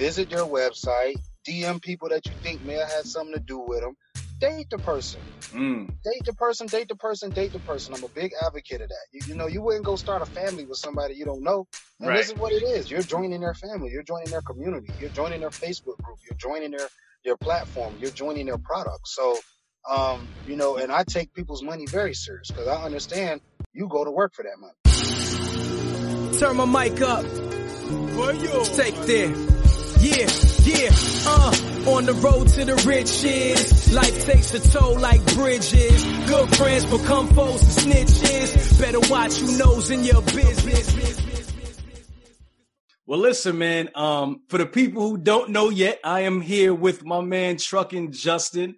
Visit their website, DM people that you think may have had something to do with them. Date the person. Mm. Date the person, date the person, date the person. I'm a big advocate of that. You, you know, you wouldn't go start a family with somebody you don't know. And Right. this is what it is. You're joining their family. You're joining their community. You're joining their Facebook group. You're joining their, their platform. You're joining their product. So, um, you know, and I take people's money very serious because I understand you go to work for that money. Turn my mic up. Take there. Yeah, yeah, uh, on the road to the riches. Life takes a toll like bridges. Good friends become foes and snitches. Better watch who knows in your business. Well, listen, man. Um, for the people who don't know yet, I am here with my man Trucking Justin.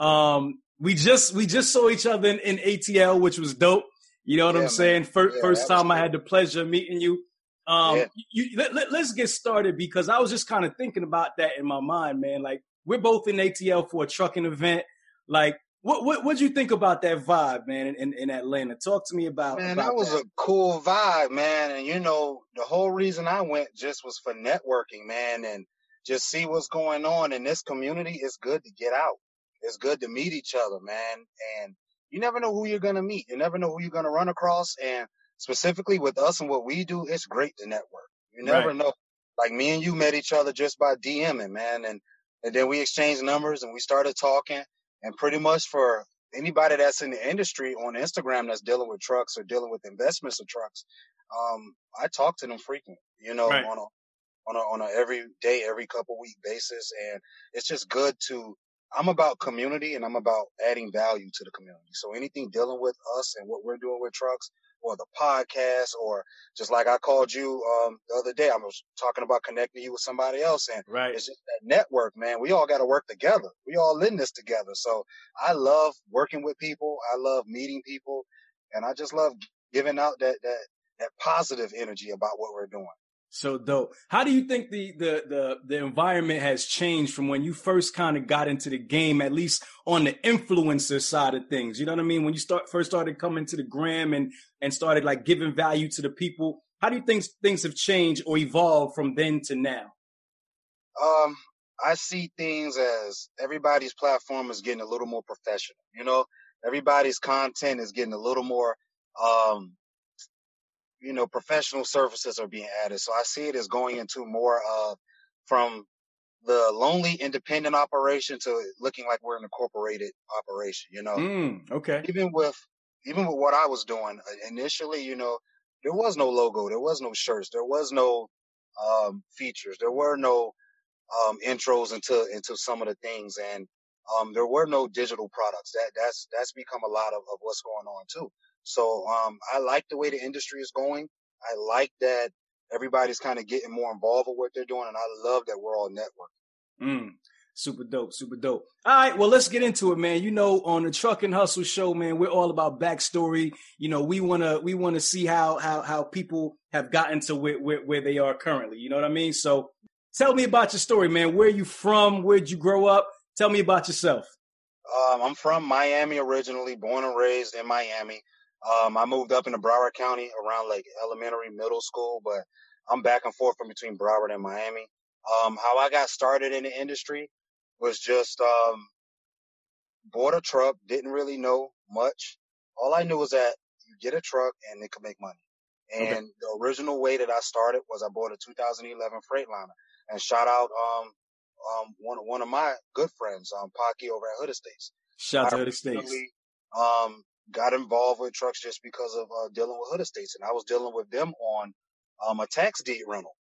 Um, we just we just saw each other in, in ATL, which was dope. You know what Yeah, I'm man. saying? First, Yeah, first time I had the pleasure of meeting you. Um, Yeah. you, let, let, us get started because I was just kind of thinking about that in my mind, man. Like we're both in ATL for a trucking event. Like, what what what'd you think about that vibe, man, in, in, Atlanta? Talk to me about. Man, about that was a cool vibe, man. And you know, the whole reason I went just was for networking, man, and just see what's going on in this community. It's good to get out. It's good to meet each other, man. And you never know who you're gonna meet. You never know who you're gonna run across. And specifically with us and what we do, it's great to network. You never Right. know. Like me and you met each other just by DMing, man, and and then we exchanged numbers and we started talking. And pretty much for anybody that's in the industry on Instagram that's dealing with trucks or dealing with investments of trucks, um, I talk to them frequent, you know, Right. on a on a on a every day, every couple week basis, and it's just good to. I'm about community and I'm about adding value to the community. So anything dealing with us and what we're doing with trucks, or the podcast, or just like I called you um, the other day, I was talking about connecting you with somebody else, and right. it's just that network, man. We all got to work together. We all in this together. So I love working with people. I love meeting people, and I just love giving out that that that positive energy about what we're doing. So dope. How do you think the the the the environment has changed from when you first kind of got into the game, at least on the influencer side of things? You know what I mean? When you start first started coming to the gram and and started like giving value to the people, how do you think things have changed or evolved from then to now? Um, I see things as everybody's platform is getting a little more professional. You know, everybody's content is getting a little more, um, you know, professional services are being added. So I see it as going into more of from the lonely independent operation to looking like we're an incorporated operation. You know, Mm, okay. even with even with what I was doing uh, initially, you know, there was no logo, there was no shirts, there was no um, features, there were no um, intros into into some of the things, and um, there were no digital products. That that's that's become a lot of, of what's going on too. So um, I like the way the industry is going. I like that everybody's kind of getting more involved with what they're doing, and I love that we're all networking. Mm, super dope, super dope. All right, well, let's get into it, man. You know, on the Truck and Hustle show, man, we're all about backstory. You know, we wanna we wanna see how how how people have gotten to where, where where they are currently. You know what I mean? So, tell me about your story, man. Where you from? Where'd you grow up? Tell me about yourself. Um, I'm from Miami originally, born and raised in Miami. Um, I moved up into Broward County around like elementary, middle school, but I'm back and forth from between Broward and Miami. Um, how I got started in the industry was just um, bought a truck, didn't really know much. All I knew was that you get a truck and it could make money. And Okay. the original way that I started was I bought a 2011 Freightliner. And shout out um, um, one one of my good friends, um, Pocky over at Hood Estates. Shout out to the states. originally, um, got involved with trucks just because of uh, dealing with Hood Estates, and I was dealing with them on um, a tax deed rental.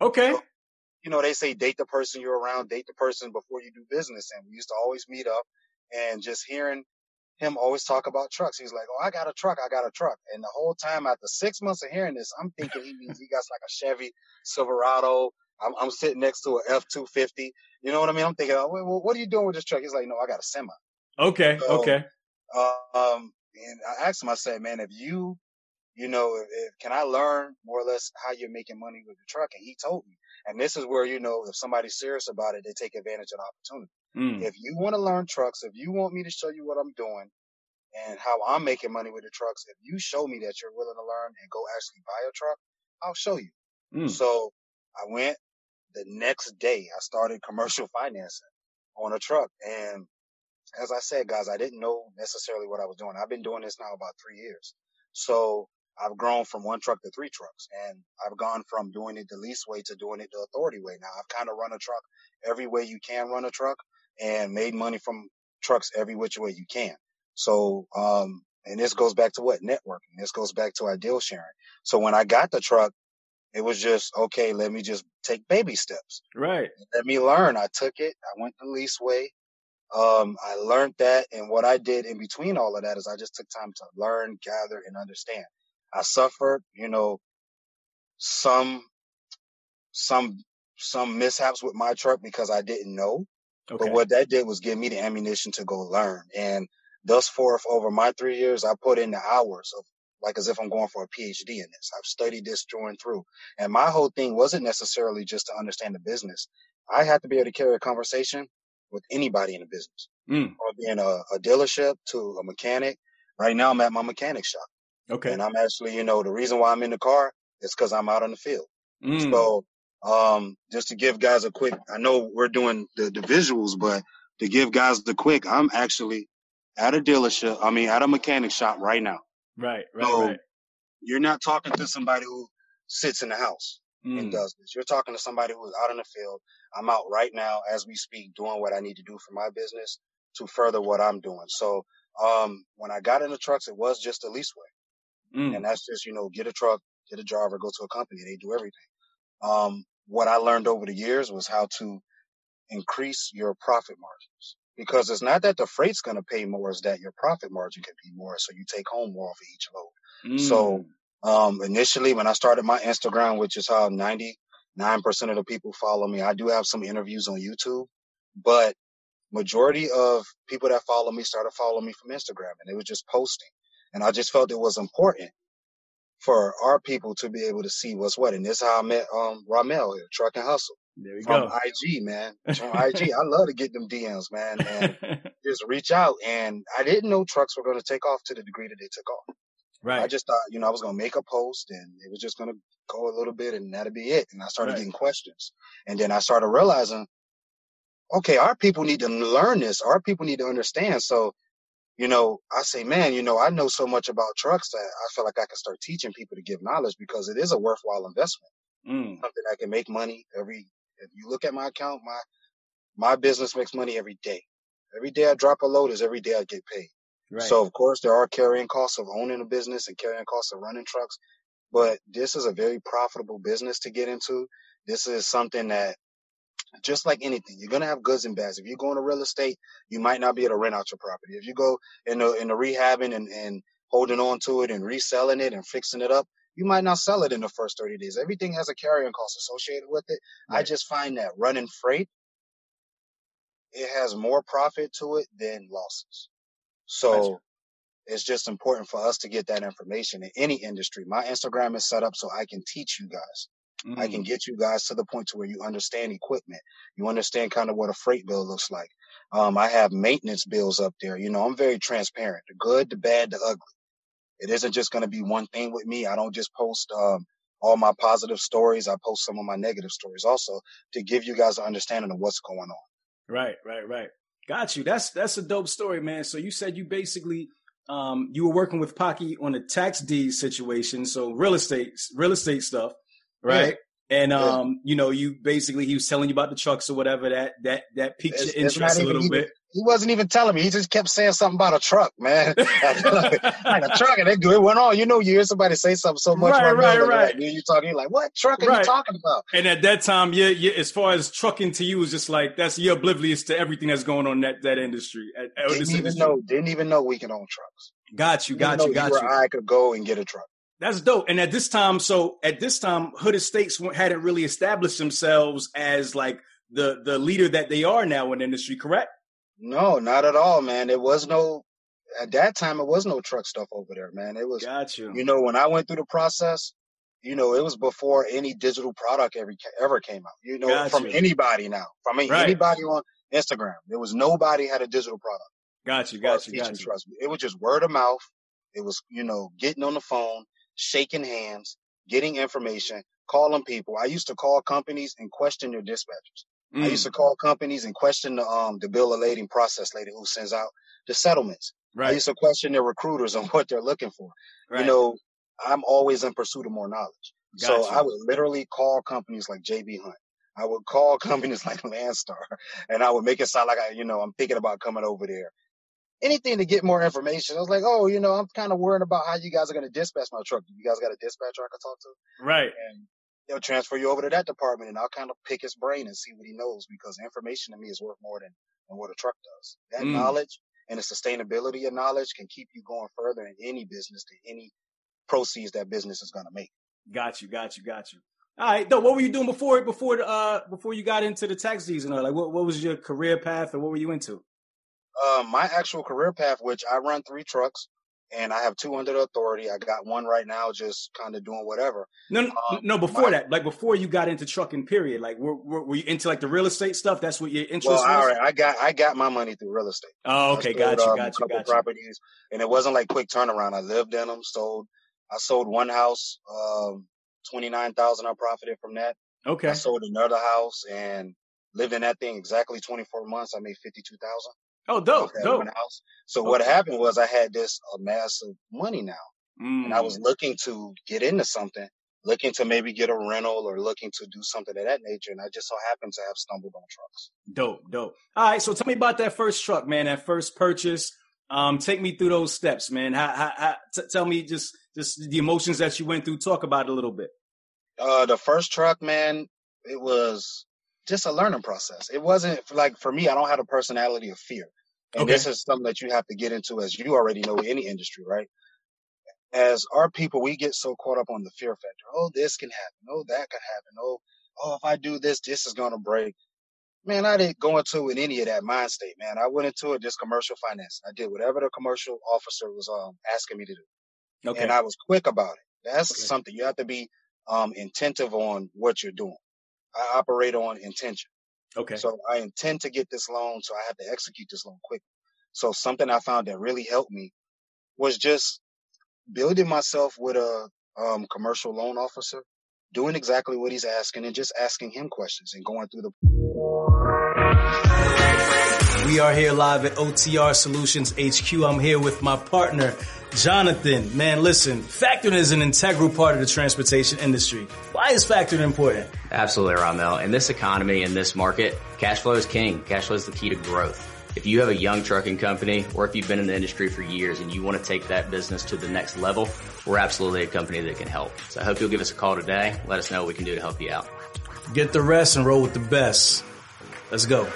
Okay. You know, they say date the person you're around, date the person before you do business, and we used to always meet up, and just hearing him always talk about trucks. He's like, "Oh, I got a truck, I got a truck," and the whole time after six months of hearing this, I'm thinking he means he got like a Chevy Silverado. I'm, I'm sitting next to a F two fifty. You know what I mean? I'm thinking, oh, well, what are you doing with this truck? He's like, no, I got a semi. Okay, so, okay. Um, and I asked him, I said, man, if you, you know, if, if, can I learn more or less how you're making money with the truck? And he told me. And this is where, you know, if somebody's serious about it, they take advantage of the opportunity. Mm. If you want to learn trucks, if you want me to show you what I'm doing and how I'm making money with the trucks, if you show me that you're willing to learn and go actually buy a truck, I'll show you. Mm. So I went the next day. I started commercial financing on a truck. And as I said, guys, I didn't know necessarily what I was doing. I've been doing this now about three years. So I've grown from one truck to three trucks and I've gone from doing it the least way to doing it the authority way. Now I've kind of run a truck every way you can run a truck and made money from trucks every which way you can. So, um, and this goes back to what networking. This goes back to ideal sharing. So when I got the truck, it was just, okay, let me just take baby steps. Right. Let me learn. I took it. I went the least way. Um, I learned that. And what I did in between all of that is I just took time to learn, gather, and understand. I suffered, you know, some, some, some mishaps with my truck because I didn't know. Okay. But what that did was give me the ammunition to go learn. And thus forth, over my three years, I put in the hours of like as if I'm going for a PhD in this. I've studied this through and through. And my whole thing wasn't necessarily just to understand the business. I had to be able to carry a conversation with anybody in the business, mm. or being a, a dealership to a mechanic. Right now, I'm at my mechanic shop. Okay. And I'm actually, you know, the reason why I'm in the car is because I'm out on the field. Mm. So, um, just to give guys a quick, I know we're doing the, the visuals, but to give guys the quick, I'm actually at a dealership. I mean, at a mechanic shop right now. Right, right, so right. You're not talking to somebody who sits in the house mm. and does this. You're talking to somebody who's out in the field. I'm out right now as we speak doing what I need to do for my business to further what I'm doing. So, um, when I got in the trucks, it was just a lease way. Mm. And that's just, you know, get a truck, get a driver, go to a company. They do everything. Um, what I learned over the years was how to increase your profit margins because it's not that the freight's going to pay more, it's that your profit margin can be more. So you take home more for each load. Mm. So, um, initially when I started my Instagram, which is how 99% of the people follow me, I do have some interviews on YouTube, but majority of people that follow me started following me from Instagram and it was just posting. And I just felt it was important for our people to be able to see what's what. And this is how I met, um, Ramel here, Truck and Hustle. There we from go. IG, man. From IG. I love to get them DMs, man. And just reach out. And I didn't know trucks were going to take off to the degree that they took off. Right. I just thought, you know, I was going to make a post and it was just going to go a little bit and that'd be it. And I started right. getting questions. And then I started realizing, okay, our people need to learn this. Our people need to understand. So, you know, I say, man, you know, I know so much about trucks that I feel like I can start teaching people to give knowledge because it is a worthwhile investment. Mm. Something I can make money every if you look at my account, my my business makes money every day. Every day I drop a load is every day I get paid. Right. So of course there are carrying costs of owning a business and carrying costs of running trucks, but this is a very profitable business to get into. This is something that just like anything, you're gonna have goods and bads. If you go into real estate, you might not be able to rent out your property. If you go in the in the rehabbing and, and holding on to it and reselling it and fixing it up, you might not sell it in the first 30 days. Everything has a carrying cost associated with it. Right. I just find that running freight, it has more profit to it than losses. So it's just important for us to get that information in any industry. My Instagram is set up so I can teach you guys. I can mm. get you guys to the point to where you understand equipment. You understand kind of what a freight bill looks like. Um, I have maintenance bills up there. You know, I'm very transparent. The good, the bad, the ugly. It isn't just going to be one thing with me. I don't just post um, all my positive stories. I post some of my negative stories also to give you guys an understanding of what's going on. Right, right, right. Got you. That's that's a dope story, man. So you said you basically um, you were working with Pocky on a tax deed situation, so real estate real estate stuff, right? Yeah. And um, you know, you basically he was telling you about the trucks or whatever that that that piqued it's, your interest a little bit he wasn't even telling me. He just kept saying something about a truck, man. like, like, a truck, and it, it went on. You know, you hear somebody say something so much, right, right, right. Like, you talking, you're like, what truck are right. you talking about? And at that time, yeah, yeah, as far as trucking to you was just like that's you're oblivious to everything that's going on in that that industry. At, didn't even industry. know, didn't even know we can own trucks. Got you, got you, got you. I could go and get a truck. That's dope. And at this time, so at this time, Hood Estates hadn't really established themselves as like the the leader that they are now in the industry, correct? No, not at all, man. It was no at that time. It was no truck stuff over there, man. It was, got you. You know, when I went through the process, you know, it was before any digital product ever ever came out. You know, got from you. anybody now, from right. anybody on Instagram, there was nobody had a digital product. Got you, got you, got you. Trust me. It was just word of mouth. It was, you know, getting on the phone, shaking hands, getting information, calling people. I used to call companies and question their dispatchers. Mm. I used to mm. call companies and question the um the bill of lading process lady who sends out the settlements. Right. I used to question their recruiters on what they're looking for. Right. You know, I'm always in pursuit of more knowledge. Gotcha. So I would literally call companies like JB Hunt. I would call companies like Landstar and I would make it sound like I, you know, I'm thinking about coming over there anything to get more information. I was like, oh, you know, I'm kind of worried about how you guys are going to dispatch my truck. You guys got a dispatcher I can talk to? Right. And they'll transfer you over to that department and I'll kind of pick his brain and see what he knows because information to me is worth more than, than what a truck does. That mm. knowledge and the sustainability of knowledge can keep you going further in any business to any proceeds that business is going to make. Got you, got you, got you. All right, though, what were you doing before before uh before you got into the tax season? Like, what what was your career path, or what were you into? Uh, my actual career path, which I run three trucks and I have two under the authority. I got one right now, just kind of doing whatever. No, no, um, no before my, that, like before you got into trucking, period. Like, were, were, were, you into like the real estate stuff? That's what your interest well, was. All right, I got I got my money through real estate. Oh, okay, got you, um, got you, got you. Properties, and it wasn't like quick turnaround. I lived in them, sold. I sold one house, um, twenty nine thousand. I profited from that. Okay. I sold another house and lived in that thing exactly twenty four months. I made fifty two thousand. Oh, dope, dope. So okay. what happened was I had this of money now, mm. and I was mm. looking to get into something, looking to maybe get a rental or looking to do something of that nature, and I just so happened to have stumbled on trucks. Dope, dope. All right, so tell me about that first truck, man. That first purchase. Um, take me through those steps, man. How, how, how t- tell me just just the emotions that you went through. Talk about it a little bit. Uh, the first truck, man, it was just a learning process. It wasn't like for me, I don't have a personality of fear. And okay. this is something that you have to get into as you already know any industry, right? As our people, we get so caught up on the fear factor. Oh, this can happen. Oh, that could happen. Oh, oh, if I do this, this is going to break. Man, I didn't go into it in any of that mind state, man. I went into it just commercial finance. I did whatever the commercial officer was um, asking me to do. Okay. And I was quick about it. That's okay. something you have to be um, intentive on what you're doing. I operate on intention. Okay. So I intend to get this loan, so I have to execute this loan quickly. So something I found that really helped me was just building myself with a um, commercial loan officer, doing exactly what he's asking and just asking him questions and going through the. We are here live at OTR Solutions HQ. I'm here with my partner, Jonathan, man, listen, factoring is an integral part of the transportation industry. Why is factoring important? Absolutely, Ramel. In this economy, in this market, cash flow is king. Cash flow is the key to growth. If you have a young trucking company or if you've been in the industry for years and you want to take that business to the next level, we're absolutely a company that can help. So I hope you'll give us a call today. Let us know what we can do to help you out. Get the rest and roll with the best. Let's go.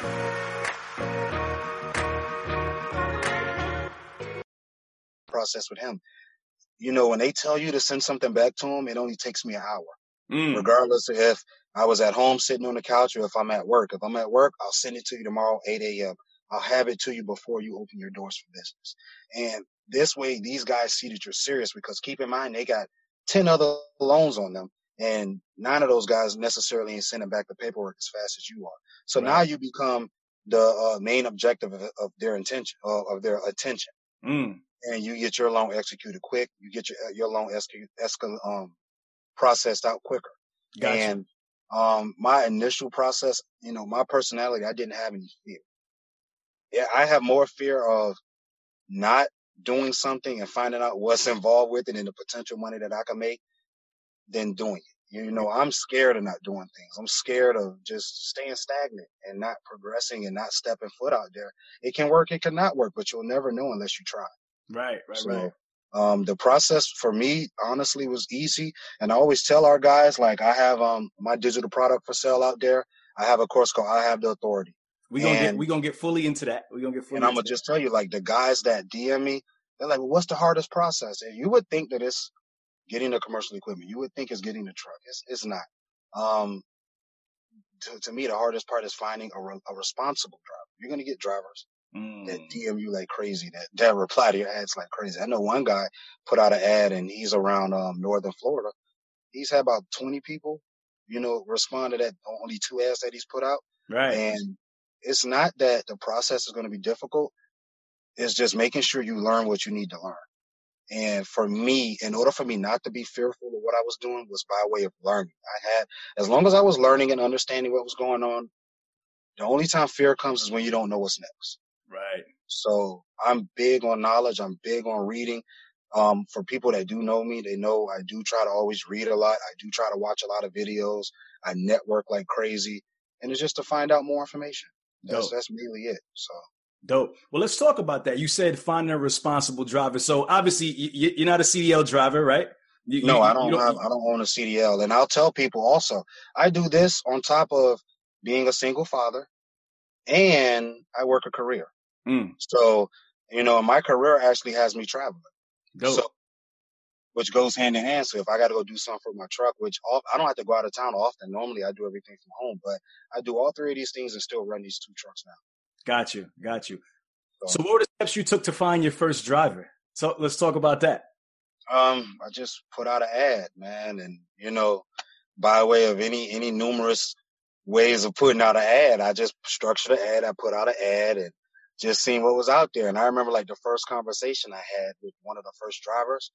Process with him. You know, when they tell you to send something back to him, it only takes me an hour. Mm. Regardless of if I was at home sitting on the couch or if I'm at work. If I'm at work, I'll send it to you tomorrow, 8 a.m. I'll have it to you before you open your doors for business. And this way, these guys see that you're serious because keep in mind, they got 10 other loans on them and nine of those guys necessarily ain't sending back the paperwork as fast as you are. So right. now you become the uh, main objective of, of their intention, uh, of their attention. Mm and you get your loan executed quick. You get your your loan escal, um, processed out quicker. Gotcha. And um, my initial process, you know, my personality, I didn't have any fear. Yeah, I have more fear of not doing something and finding out what's involved with it and the potential money that I can make than doing it. You know, I'm scared of not doing things. I'm scared of just staying stagnant and not progressing and not stepping foot out there. It can work, it cannot work, but you'll never know unless you try. Right, right, so, right. Um, the process for me, honestly, was easy. And I always tell our guys, like, I have um my digital product for sale out there. I have a course called I Have the Authority. We gonna get we gonna get fully into that. We gonna get fully. And I'm gonna just tell you, like, the guys that DM me, they're like, well, "What's the hardest process?" And you would think that it's getting the commercial equipment. You would think it's getting the truck. It's, it's not. Um, to, to me, the hardest part is finding a, re- a responsible driver. You're going to get drivers mm. that DM you like crazy, that, that reply to your ads like crazy. I know one guy put out an ad and he's around, um, Northern Florida. He's had about 20 people, you know, respond to that only two ads that he's put out. Right. And it's not that the process is going to be difficult. It's just making sure you learn what you need to learn. And for me, in order for me not to be fearful of what I was doing was by way of learning. I had, as long as I was learning and understanding what was going on, the only time fear comes is when you don't know what's next. Right. So I'm big on knowledge. I'm big on reading. Um, for people that do know me, they know I do try to always read a lot. I do try to watch a lot of videos. I network like crazy and it's just to find out more information. That's, that's mainly it. So. Dope. Well, let's talk about that. You said finding a responsible driver. So obviously, you, are not a CDL driver, right? You, no, you, I don't, don't have. I don't own a CDL, and I'll tell people also. I do this on top of being a single father, and I work a career. Mm. So, you know, my career actually has me traveling. Dope. So, which goes hand in hand. So if I got to go do something for my truck, which all, I don't have to go out of town often. Normally I do everything from home, but I do all three of these things and still run these two trucks now. Got you. Got you. So, so what were the steps you took to find your first driver? So let's talk about that. Um, I just put out an ad, man. And, you know, by way of any, any numerous ways of putting out an ad, I just structured an ad. I put out an ad and just seeing what was out there. And I remember like the first conversation I had with one of the first drivers,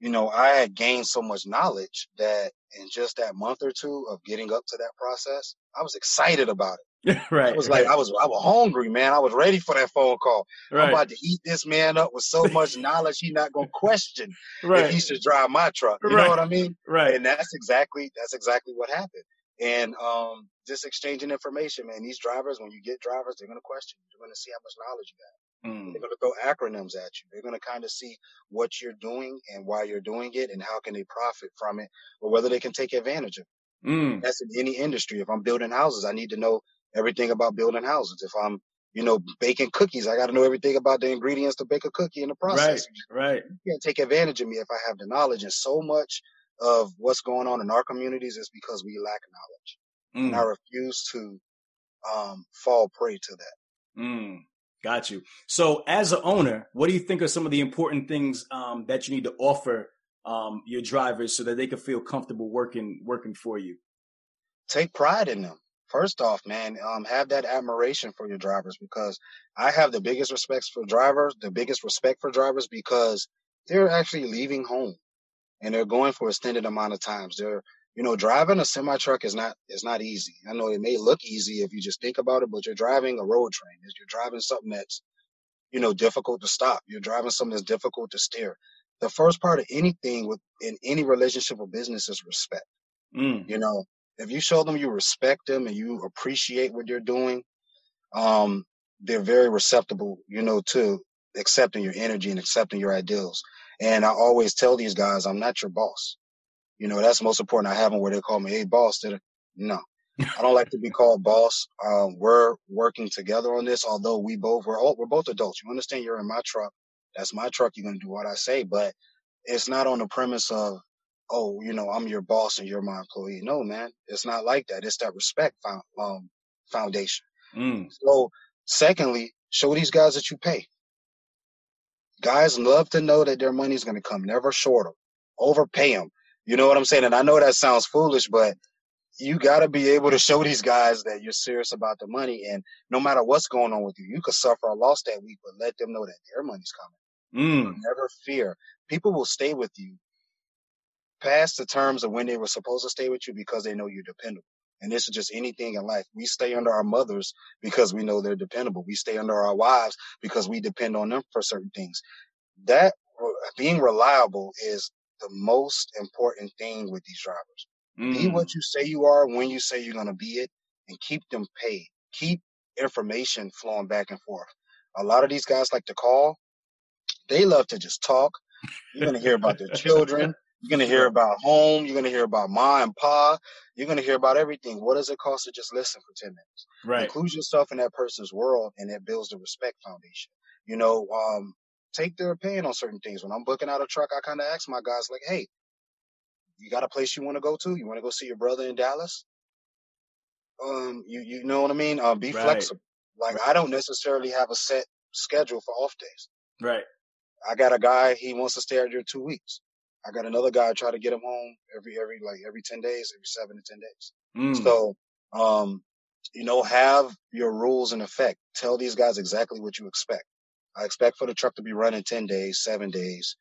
you know, I had gained so much knowledge that in just that month or two of getting up to that process, I was excited about it. right. I was like, I was, I was hungry, man. I was ready for that phone call. Right. I'm about to eat this man up with so much knowledge. He's not going to question right. if he should drive my truck. You right. know what I mean? Right. And that's exactly, that's exactly what happened. And, um, just exchanging information, man. These drivers, when you get drivers, they're going to question you. They're going to see how much knowledge you got. Mm. They're going to throw acronyms at you. They're going to kind of see what you're doing and why you're doing it and how can they profit from it or whether they can take advantage of it. Mm. That's in any industry. If I'm building houses, I need to know everything about building houses. If I'm, you know, baking cookies, I got to know everything about the ingredients to bake a cookie in the process. Right, right. You can't take advantage of me if I have the knowledge. And so much of what's going on in our communities is because we lack knowledge. Mm. And I refuse to um, fall prey to that. Mm. Got you. So, as an owner, what do you think are some of the important things um, that you need to offer um, your drivers so that they can feel comfortable working working for you? Take pride in them. First off, man, um, have that admiration for your drivers because I have the biggest respect for drivers, the biggest respect for drivers because they're actually leaving home and they're going for extended amount of times. They're you know, driving a semi truck is not is not easy. I know it may look easy if you just think about it, but you're driving a road train. You're driving something that's, you know, difficult to stop. You're driving something that's difficult to steer. The first part of anything with in any relationship or business is respect. Mm. You know, if you show them you respect them and you appreciate what they're doing, um, they're very receptible, you know, to accepting your energy and accepting your ideals. And I always tell these guys, I'm not your boss. You know, that's most important. I have them where they call me, hey, boss. No, I don't like to be called boss. Um, we're working together on this, although we both, we're, all, we're both adults. You understand you're in my truck. That's my truck. You're going to do what I say, but it's not on the premise of, oh, you know, I'm your boss and you're my employee. No, man, it's not like that. It's that respect found, um, foundation. Mm. So secondly, show these guys that you pay. Guys love to know that their money's going to come. Never short them. Overpay them. You know what I'm saying? And I know that sounds foolish, but you got to be able to show these guys that you're serious about the money. And no matter what's going on with you, you could suffer a loss that week, but let them know that their money's coming. Mm. Never fear. People will stay with you past the terms of when they were supposed to stay with you because they know you're dependable. And this is just anything in life. We stay under our mothers because we know they're dependable. We stay under our wives because we depend on them for certain things. That being reliable is the most important thing with these drivers. Mm. Be what you say you are when you say you're going to be it and keep them paid. Keep information flowing back and forth. A lot of these guys like to call. They love to just talk. You're going to hear about their children. You're going to hear about home. You're going to hear about ma and pa. You're going to hear about everything. What does it cost to just listen for 10 minutes? Right. Include yourself in that person's world and it builds the respect foundation. You know, um, take their opinion on certain things. When I'm booking out a truck, I kind of ask my guys like, "Hey, you got a place you want to go to? You want to go see your brother in Dallas? Um, you you know what I mean? Uh, be Right. flexible. Like I don't necessarily have a set schedule for off days. Right. I got a guy he wants to stay out there two weeks. I got another guy I try to get him home every every like every ten days, every seven to ten days. Mm. So, um, you know, have your rules in effect. Tell these guys exactly what you expect. I expect for the truck to be running 10 days, seven days.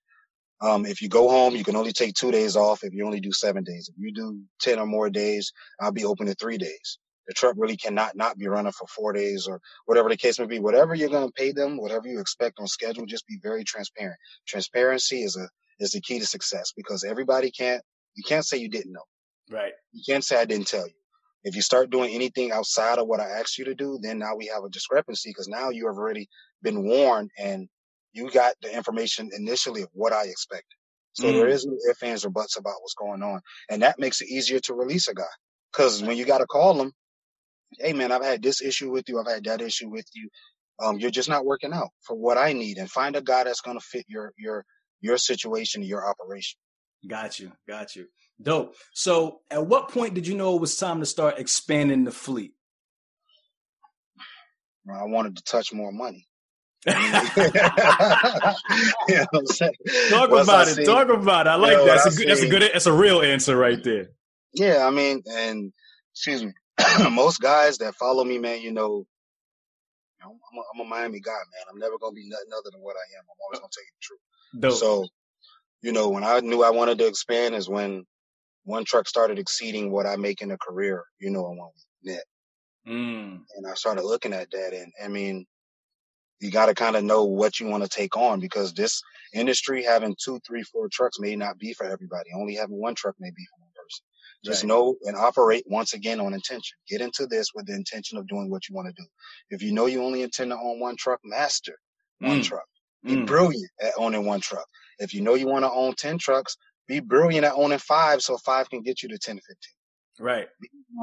Um, if you go home, you can only take two days off if you only do seven days. If you do 10 or more days, I'll be open in three days. The truck really cannot not be running for four days or whatever the case may be. Whatever you're going to pay them, whatever you expect on schedule, just be very transparent. Transparency is a, is the key to success because everybody can't, you can't say you didn't know. Right. You can't say I didn't tell you. If you start doing anything outside of what I asked you to do, then now we have a discrepancy because now you have already been warned and you got the information initially of what I expected. So Mm. there is no ifs, ands, or buts about what's going on. And that makes it easier to release a guy. Cause when you got to call them, hey man, I've had this issue with you. I've had that issue with you. Um, you're just not working out for what I need and find a guy that's going to fit your, your, your situation, your operation. Got you. Got you. Dope. So, at what point did you know it was time to start expanding the fleet? I wanted to touch more money. Talk you know Once about I it. seen- Talk about it. I like Yeah, that. That's a good. That's a good. That's a real answer right there. Yeah, I mean, and excuse me, most guys that follow me, man, you know, I'm a, I'm a Miami guy, man. I'm never gonna be nothing other than what I am. I'm always gonna tell you the truth. Dope. So, you know, when I knew I wanted to expand is when one truck started exceeding what I make in a career, you know, in one week net. Mm. And I started looking at that, and I mean, you got to kind of know what you want to take on because this industry having two, three, four trucks may not be for everybody. Only having one truck may be for. Just Right. know and operate once again on intention. Get into this with the intention of doing what you want to do. If you know you only intend to own one truck, master one Mm. truck. Be Mm. brilliant at owning one truck. If you know you want to own 10 trucks, be brilliant at owning five so five can get you to 10 to 15 Right.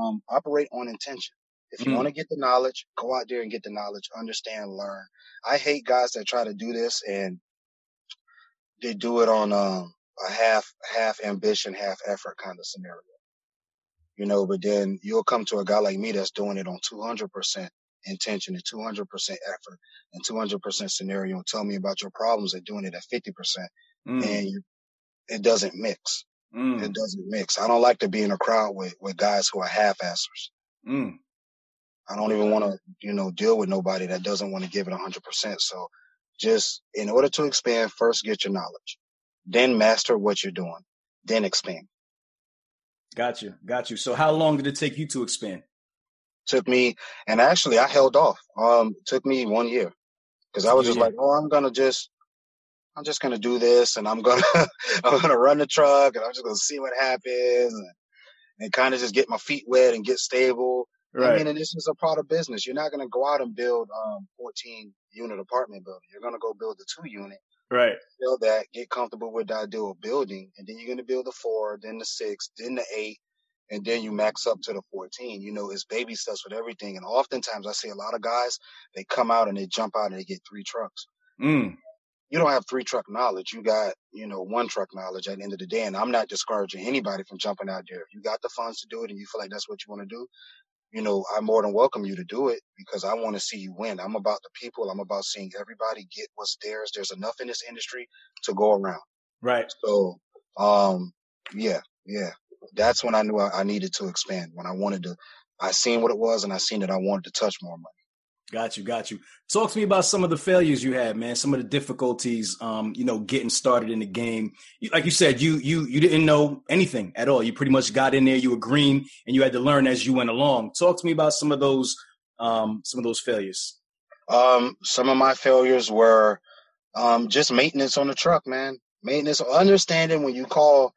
um, operate on intention. If you Mm. want to get the knowledge, go out there and get the knowledge, understand, learn. I hate guys that try to do this and they do it on um, a half half ambition, half effort kind of scenario. You know, but then you'll come to a guy like me that's doing it on 200% intention and 200% effort and 200% scenario and tell me about your problems and doing it at 50% Mm. and you, it doesn't mix. Mm. It doesn't mix. I don't like to be in a crowd with, with guys who are half-assers. Mm. I don't even want to, you know, deal with nobody that doesn't want to give it 100%. So just in order to expand, first get your knowledge, then master what you're doing, then expand. Got you. Got you. So, how long did it take you to expand? Took me, and actually I held off. Um, took me one year because I was just like, oh, I'm going to just, I'm just going to do this and I'm going to, I'm going to run the truck and I'm just going to see what happens and, and kind of just get my feet wet and get stable. I mean, and this is a part of business. You're not going to go out and build um 14 unit apartment building. You're going to go build the two unit, right. build that, get comfortable with the of building, and then you're going to build the four, then the six, then the eight, and then you max up to the 14. You know, it's baby steps with everything. And oftentimes I see a lot of guys, they come out and they jump out and they get three trucks. Mm. You don't have three truck knowledge. You got, you know, one truck knowledge at the end of the day. And I'm not discouraging anybody from jumping out there. If you got the funds to do it and you feel like that's what you want to do, you know, I more than welcome you to do it because I want to see you win. I'm about the people. I'm about seeing everybody get what's theirs. There's enough in this industry to go around. Right. So, um, yeah, yeah, that's when I knew I, I needed to expand. When I wanted to, I seen what it was and I seen that I wanted to touch more money. Got you, got you. Talk to me about some of the failures you had, man. Some of the difficulties, um, you know, getting started in the game. Like you said, you you you didn't know anything at all. You pretty much got in there. You were green, and you had to learn as you went along. Talk to me about some of those, um, some of those failures. Um, some of my failures were, um, just maintenance on the truck, man. Maintenance, understanding when you call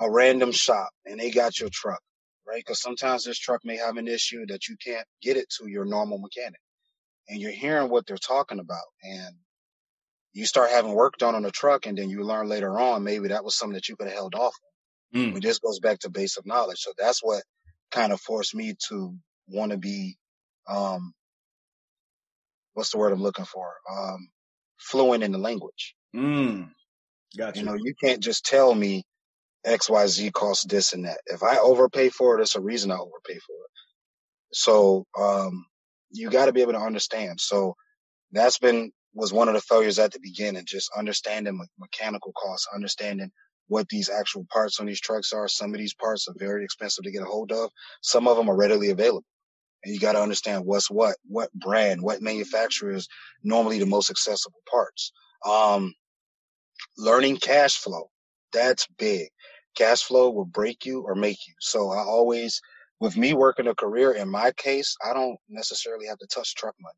a random shop and they got your truck, right? Because sometimes this truck may have an issue that you can't get it to your normal mechanic, and you're hearing what they're talking about, and you start having work done on the truck, and then you learn later on maybe that was something that you could have held off. on. Mm. But this goes back to base of knowledge, so that's what kind of forced me to want to be, um, what's the word I'm looking for? Um, fluent in the language. Mm. Gotcha. You know, you can't just tell me XYZ costs this and that. If I overpay for it, it's a reason I overpay for it. So, um, you got to be able to understand. So that's been, was one of the failures at the beginning, just understanding me- mechanical costs, understanding what these actual parts on these trucks are. Some of these parts are very expensive to get a hold of. Some of them are readily available. And you got to understand what's what, what brand, what manufacturer is normally the most accessible parts. Um, learning cash flow. That's big. Cash flow will break you or make you. So I always, with me working a career, in my case, I don't necessarily have to touch truck money.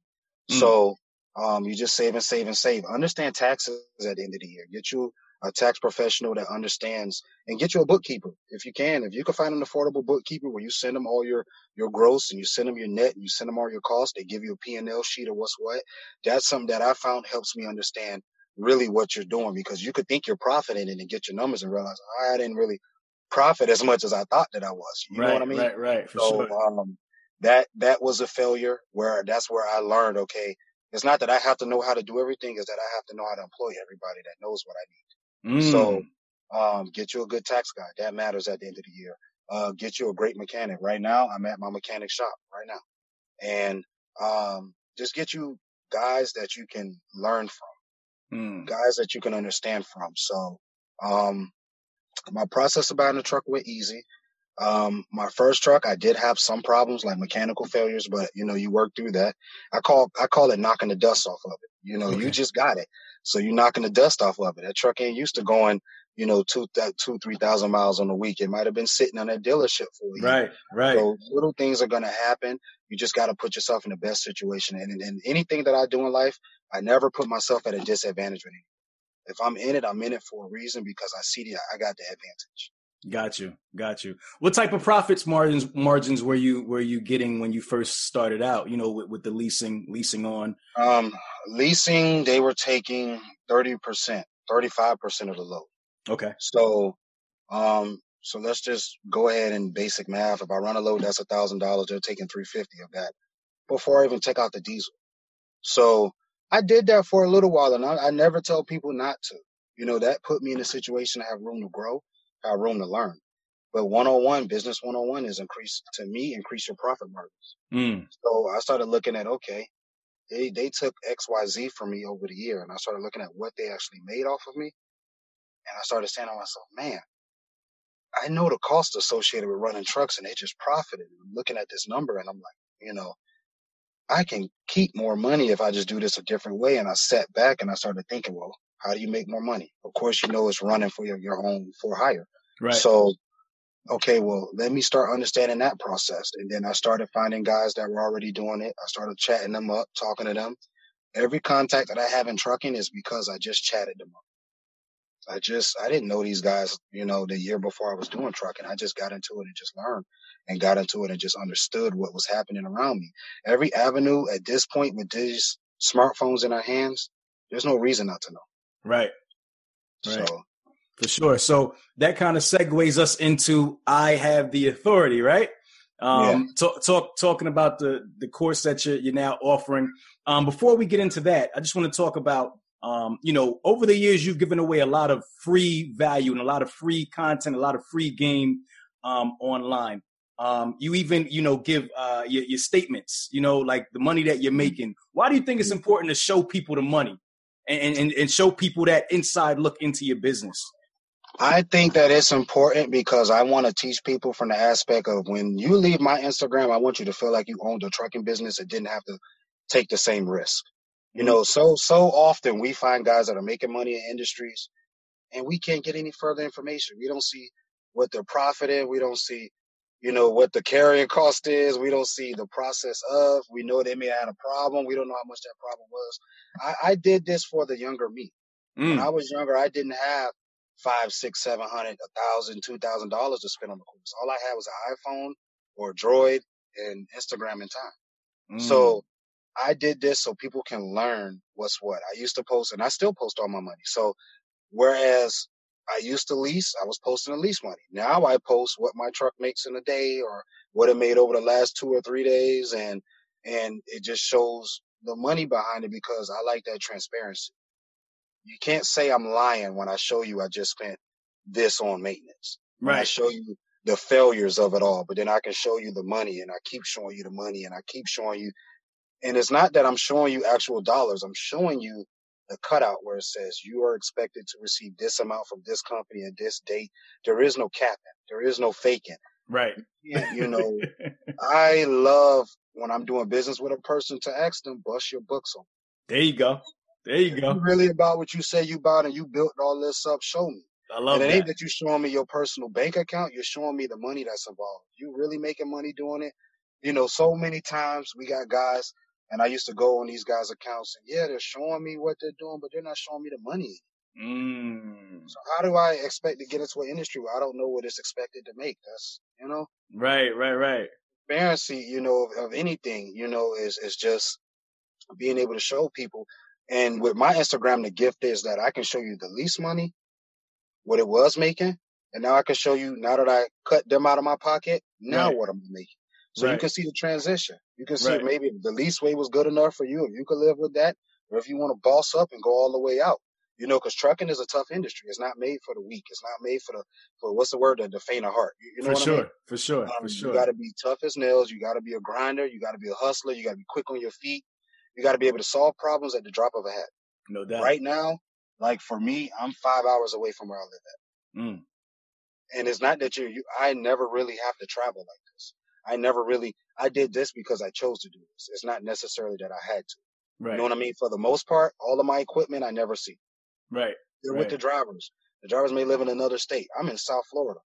Mm. So, um, you just save and save and save. Understand taxes at the end of the year. Get you a tax professional that understands and get you a bookkeeper if you can. If you can find an affordable bookkeeper where you send them all your, your gross and you send them your net and you send them all your costs, they give you a P&L sheet of what's what. That's something that I found helps me understand really what you're doing because you could think you're profiting and get your numbers and realize I didn't really profit as much as I thought that I was. You right, know what I mean? Right, right, for so sure. um, that that was a failure where that's where I learned. Okay, it's not that I have to know how to do everything; is that I have to know how to employ everybody that knows what I need. Mm. So um, get you a good tax guy. That matters at the end of the year. Uh, get you a great mechanic. Right now, I'm at my mechanic shop right now, and um, just get you guys that you can learn from Mm. guys that you can understand from. So, um, my process of buying the truck went easy. Um, my first truck, I did have some problems like mechanical failures, but you know, you work through that. I call, I call it knocking the dust off of it. You know, Okay. you just got it. So you're knocking the dust off of it. That truck ain't used to going, you know, two, that two, three thousand miles on a week. It might have been sitting on that dealership for you. Right, right. So little things are going to happen. You just got to put yourself in the best situation. And, and, and anything that I do in life, I never put myself at a disadvantage with anything. If I'm in it, I'm in it for a reason because I see the, I got the advantage. Got you, got you. What type of profits margins margins were you were you getting when you first started out? You know, with, with the leasing leasing on. Um, leasing, they were taking 30%, 35% of the load. Okay, So, um, so let's just go ahead and basic math. If I run a load that's a thousand dollars, they're taking 350 of that before I even take out the diesel. So I did that for a little while and I, I never tell people not to. You know, that put me in a situation to have room to grow, have room to learn. But 101, business 101 is increase to me, increase your profit margins. mm. So I started looking at, okay, they, they took XYZ from me over the year and I started looking at what they actually made off of me. And I started saying to myself, man, I know the cost associated with running trucks and they just profited. I'm looking at this number and I'm like, you know, I can keep more money if I just do this a different way. And I sat back and I started thinking, well, how do you make more money? Of course, you know, it's running for your, your own for hire. right. So, okay, well, let me start understanding that process. And then I started finding guys that were already doing it. I started chatting them up, talking to them. Every contact that I have in trucking is because I just chatted them up. I just, I didn't know these guys, you know, the year before I was doing trucking. I just got into it and just learned and got into it and just understood what was happening around me. Every avenue at this point with these smartphones in our hands, there's no reason not to know. right. Right. So, For sure. So that kind of segues us into I have the authority, right? Um, talk, talk, talking about the, the course that you're, you're now offering. Um, before we get into that, I just want to talk about, um, you know, over the years, you've given away a lot of free value and a lot of free content, a lot of free game, um, online. Um, you even, you know, give, uh, your, your statements, you know, like the money that you're making. Why do you think it's important to show people the money and, and, and show people that inside look into your business? I think that it's important because I want to teach people from the aspect of when you leave my Instagram, I want you to feel like you owned a trucking business and didn't have to take the same risk. You know, so so often we find guys that are making money in industries and we can't get any further information. We don't see what they're profiting. We don't see, you know, what the carrying cost is. We don't see the process of. We know they may have had a problem. We don't know how much that problem was. I, I did this for the younger me. When Mm. I was younger, I didn't have five, six, seven hundred, a thousand, two thousand dollars to spend on the course. All I had was an iPhone or a Droid and Instagram and time. Mm. So I did this so people can learn what's what. I used to post and I still post all my money. So whereas I used to lease, I was posting the lease money. Now I post what my truck makes in a day or what it made over the last two or three days and and it just shows the money behind it because I like that transparency. you can't say I'm lying when I show you I just spent this on maintenance. When I Right. show you the failures of it all, but then I can show you the money and I keep showing you the money and I keep showing you. And it's not that I'm showing you actual dollars. I'm showing you the cutout where it says you are expected to receive this amount from this company at this date. There is no capping. There is no faking. Right. Yeah, you know, I love when I'm doing business with a person to ask them, bust your books on. there you go. There you If you go. really about what you say you about and you built all this up, show me. I love and it ain't that. that you showing me your personal bank account, you're showing me the money that's involved. You really making money doing it? You know, so many times we got guys and I used to go on these guys' accounts and yeah, they're showing me what they're doing, but they're not showing me the money. Mm. So how do I expect to get into an industry where I don't know what it's expected to make? That's you know, Right, right, right. transparency, you know, of, of anything, you know, is is just being able to show people. And with my Instagram, the gift is that I can show you the least money, what it was making, and now I can show you now that I cut them out of my pocket, now Right. what I'm making. So you can see the transition. You can see Right. maybe the least way was good enough for you, if you could live with that, or if you want to boss up and go all the way out. You know, because trucking is a tough industry. It's not made for the weak. It's not made for the for what's the word? The, the faint of heart. You, you know for what I sure. mean? For sure. Um, For sure. You got to be tough as nails. You got to be a grinder. You got to be a hustler. You got to be quick on your feet. You got to be able to solve problems at the drop of a hat. no doubt. Right now, like for me, I'm five hours away from where I live at, Mm. and it's not that you. you I never really have to travel like this. I never really. I did this because I chose to do this. It's not necessarily that I had to. Right. You know what I mean? For the most part, all of my equipment I never see. right. They're Right. with the drivers. The drivers may live in another state. I'm in South Florida.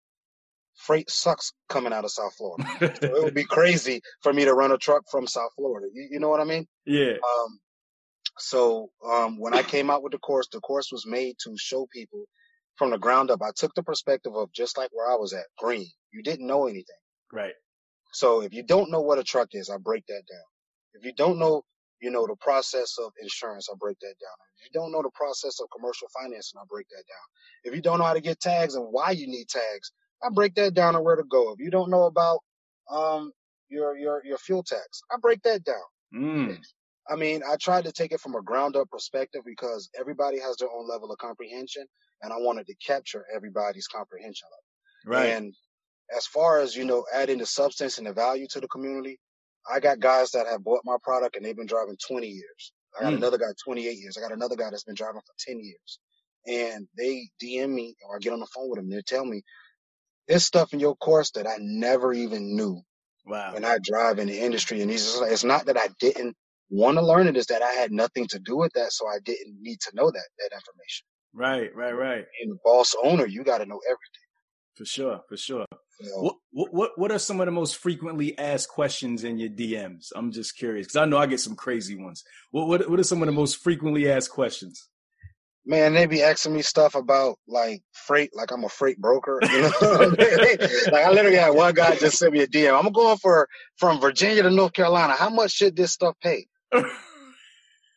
Freight sucks coming out of South Florida. So it would be crazy for me to run a truck from South Florida. You, you know what I mean? yeah. Um, so um, when I came out with the course, the course was made to show people from the ground up. I took the perspective of just like where I was at, green. You didn't know anything. Right. So if you don't know what a truck is, I break that down. If you don't know, you know, the process of insurance, I break that down. If you don't know the process of commercial financing, I break that down. If you don't know how to get tags and why you need tags, I break that down and where to go. If you don't know about um your your your fuel tax, I break that down. Mm. I mean, I tried to take it from a ground up perspective because everybody has their own level of comprehension, and I wanted to capture everybody's comprehension level. Right. And as far as you know, adding the substance and the value to the community, I got guys that have bought my product and they've been driving 20 years. I got Mm. another guy 28 years. I got another guy that's been driving for 10 years, and they DM me or I get on the phone with them. They tell me there's stuff in your course that I never even knew wow. when I drive in the industry. And it's, just- it's not that I didn't want to learn it, it's that I had nothing to do with that, so I didn't need to know that that information. Right. Right. Right. And the boss owner, you got to know everything. For sure. For sure. What, what what what are some of the most frequently asked questions in your DMs? I'm just curious because I know I get some crazy ones. What what what are some of the most frequently asked questions? Man, they be asking me stuff about like freight, like I'm a freight broker. You know, like I literally had one guy just send me a DM. I'm going for from Virginia to North Carolina. How much should this stuff pay?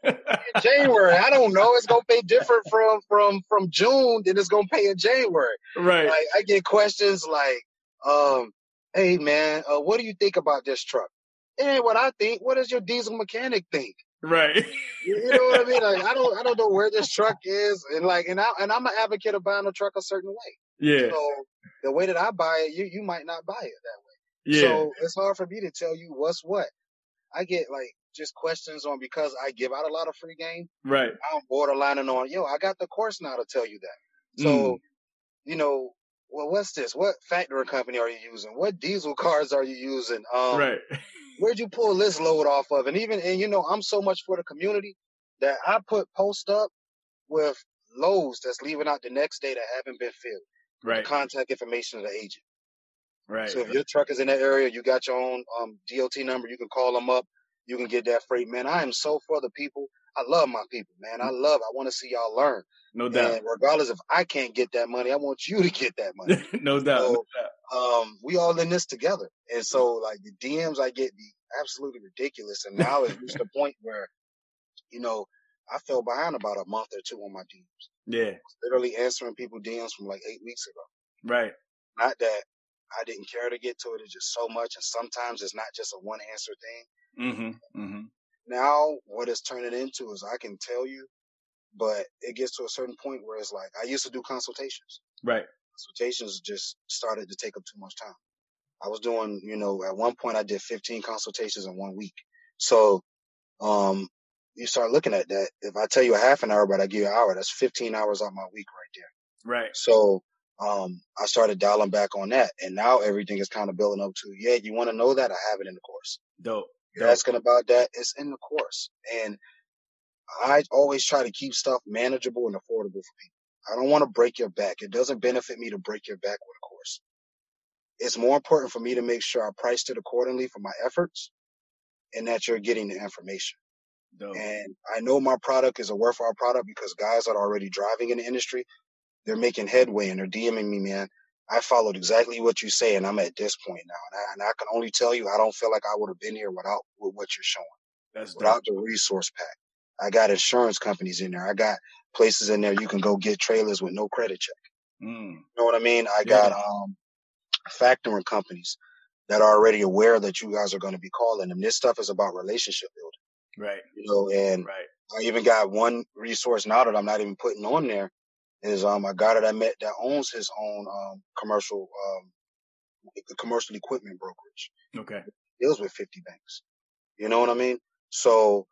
In January, I don't know. It's gonna pay different from from from June than it's gonna pay in January. right. like I get questions like, um, "Hey man, uh, what do you think about this truck?" It ain't what I think. What does your diesel mechanic think? Right. You, know what I mean? Like I don't, I don't know where this truck is, and like, and I and I'm an advocate of buying a truck a certain way. Yeah. So the way that I buy it, you you might not buy it that way. Yeah. So it's hard for me to tell you what's what. I get like just questions on because I give out a lot of free game. right. I'm borderlining on, yo, I got the course now to tell you that. So, Mm. you know, well, what's this? What factoring company are you using? What diesel cards are you using? Um, right. where'd you pull this load off of? And even, and you know, I'm so much for the community that I put post up with loads that's leaving out the next day that haven't been filled. The Right. contact information of the agent. Right. So if your truck is in that area, you got your own um, DOT number, you can call them up. You can get that freight, man. I am so for the people. I love my people, man. I love. I want to see y'all learn. No doubt. And regardless if I can't get that money, I want you to get that money. no doubt. No doubt. um, we all in this together. And so like the DMs I get be absolutely ridiculous. And now it's reached a point where, you know, I fell behind about a month or two on my DMs. Yeah. Literally answering people DMs from like eight weeks ago. Right. Not that I didn't care to get to it. It's just so much. And sometimes it's not just a one answer thing. Mm-hmm. Mm-hmm. Now what it's turning into is I can tell you but it gets to a certain point where it's like I used to do consultations. Right. Consultations just started to take up too much time. I was doing, you know, at one point I did 15 consultations in one week. So, um, you start looking at that. If I tell you a half an hour, but I give you an hour, that's 15 hours on my week right there. Right. So, um, I started dialing back on that and now everything is kind of building up to, yeah, you want to know that? I have it in the course. Dope. You're asking about that. It's in the course. And I always try to keep stuff manageable and affordable for people. I don't want to break your back. It doesn't benefit me to break your back with a course. It's more important for me to make sure I priced it accordingly for my efforts and that you're getting the information. Dope. And I know my product is a worthwhile product because guys that are already driving in the industry, they're making headway and they're DMing me, man. I followed exactly what you say and I'm at this point now. And I, and I can only tell you, I don't feel like I would have been here without with what you're showing, That's dope. without the resource pack. I got insurance companies in there. I got places in there you can go get trailers with no credit check. Mm. You know what I mean? I got um factoring companies that are already aware that you guys are going to be calling them. This stuff is about relationship building, Right. you know, and Right. I even got one resource now that I'm not even putting on there is um a guy that I met that owns his own um commercial um commercial equipment brokerage. Okay. Deals with 50 banks. You know what I mean? So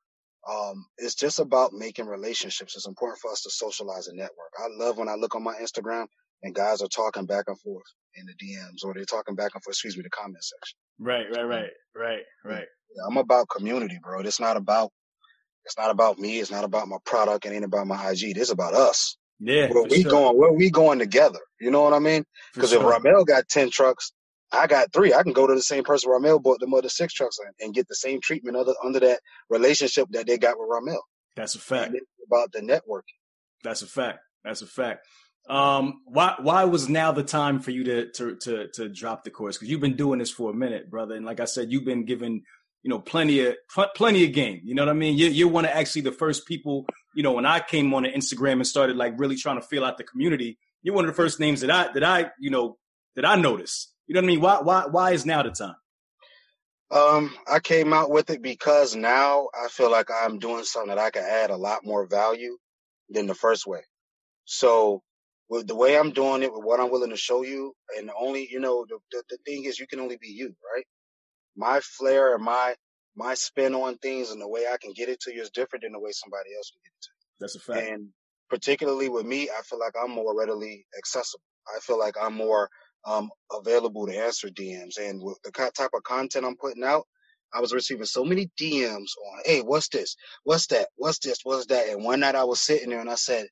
um it's just about making relationships. It's important for us to socialize and network. I love when I look on my Instagram and guys are talking back and forth in the DMs or they're talking back and forth, excuse me, the comment section. Right. Right. Right. Right. Right. Yeah, I'm about community, bro. It's not about it's not about me. It's not about my product. It ain't about my IG. Is about us. Yeah. Where we sure. going? Where we going together? You know what I mean? Because sure. if Ramel got ten trucks, I got three. I can go to the same person Ramel bought them other six trucks and, and get the same treatment other under that relationship that they got with Ramel. That's a fact. About the networking. That's a fact. That's a fact. Um, why why was now the time for you to to to to drop the course? Because you've been doing this for a minute, brother, and like I said, you've been given you know plenty of plenty of game. You know what I mean? You you're one of actually the first people. You know, when I came on Instagram and started like really trying to feel out the community, you're one of the first names that I that I you know that I noticed. You know what I mean? Why why why is now the time? Um, I came out with it because now I feel like I'm doing something that I can add a lot more value than the first way. So with the way I'm doing it, with what I'm willing to show you, and the only, you know, the, the, the thing is you can only be you, right? My flair and my, my spin on things and the way I can get it to you is different than the way somebody else can get it to That's a fact. And particularly with me, I feel like I'm more readily accessible. I feel like I'm more, um, available to answer DMs and with the type of content I'm putting out, I was receiving so many DMs on, Hey, what's this? What's that? What's this? What's that? And one night I was sitting there and I said,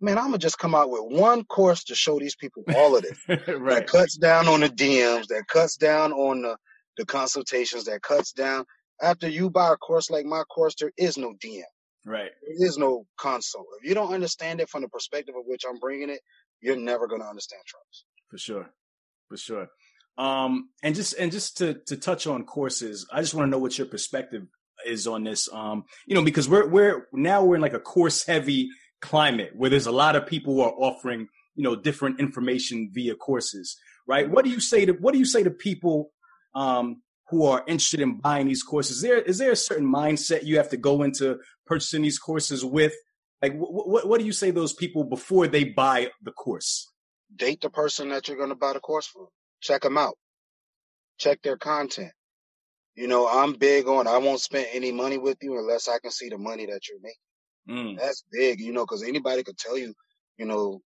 man, I'm gonna just come out with one course to show these people all of this. right. That cuts down on the DMs, that cuts down on the, the consultations, that cuts down. After you buy a course like my course, there is no DM. Right. There is no console. If you don't understand it from the perspective of which I'm bringing it, you're never gonna understand trust. For sure. For sure. Um, and just and just to to touch on courses, I just want to know what your perspective is on this. Um, you know, because we're we're now we're in like a course heavy climate where there's a lot of people who are offering, you know, different information via courses, right? What do you say to what do you say to people um who are interested in buying these courses? Is there is there a certain mindset you have to go into purchasing these courses with? Like, what what, what do you say to those people before they buy the course? Date the person that you're gonna buy the course for. Check them out. Check their content. You know, I'm big on I won't spend any money with you unless I can see the money that you're making. Mm, That's big, you know, because anybody could tell you, you know,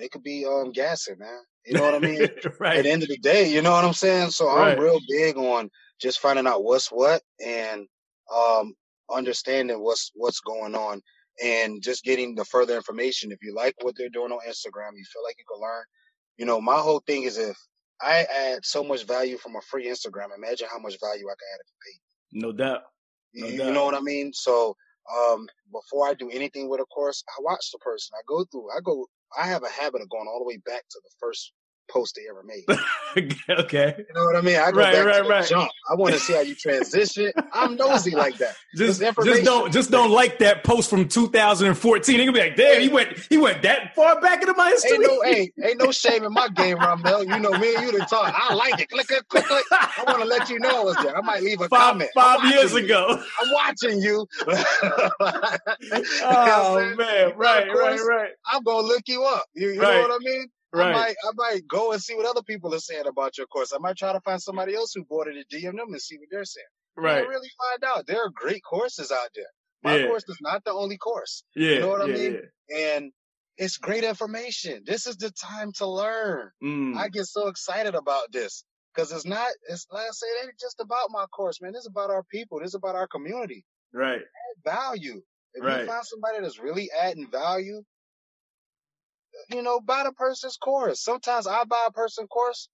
they could be um gassing, man. You know what I mean? At the end of the day, you know what I'm saying? So Right. I'm real big on just finding out what's what and um understanding what's what's going on and just getting the further information. If you like what they're doing on Instagram, you feel like you can learn. You know, my whole thing is if I add so much value from a free Instagram, imagine how much value I can add if you paid. No doubt. You, No you doubt. know what I mean? So um before I do anything with a course, I watch the person. I go through I go I have a habit of going all the way back to the first post they ever made. okay. You know what I mean? I go Right, back right, to right. jump. I want to see how you transition. I'm nosy like that. Just, just don't just don't like that post from 2014. He gonna be like, damn, he went he went that far back into my history. Ain't no, hey, ain't no shame in my game, Ramel. You know me and you to talk. I like it. Click, click, click, click. I want to let you know I was there. I might leave a five comment. five years you. ago. I'm watching you. Oh man, right, Of right, course, right, I'm gonna look you up. You, you know what I mean? I right. might, I might go and see what other people are saying about your course. I might try to find somebody else who bought it and DM them and see what they're saying. Right. Really find out. There are great courses out there. My Yeah. course is not the only course. Yeah. You know what I yeah, mean? And it's great information. This is the time to learn. Mm, I get so excited about this because it's not, it's like I say, it ain't just about my course, man. This is about our people. This is about our community. right. Value. If Right. you find somebody that's really adding value, you know, buy the person's course. Sometimes I buy a person's course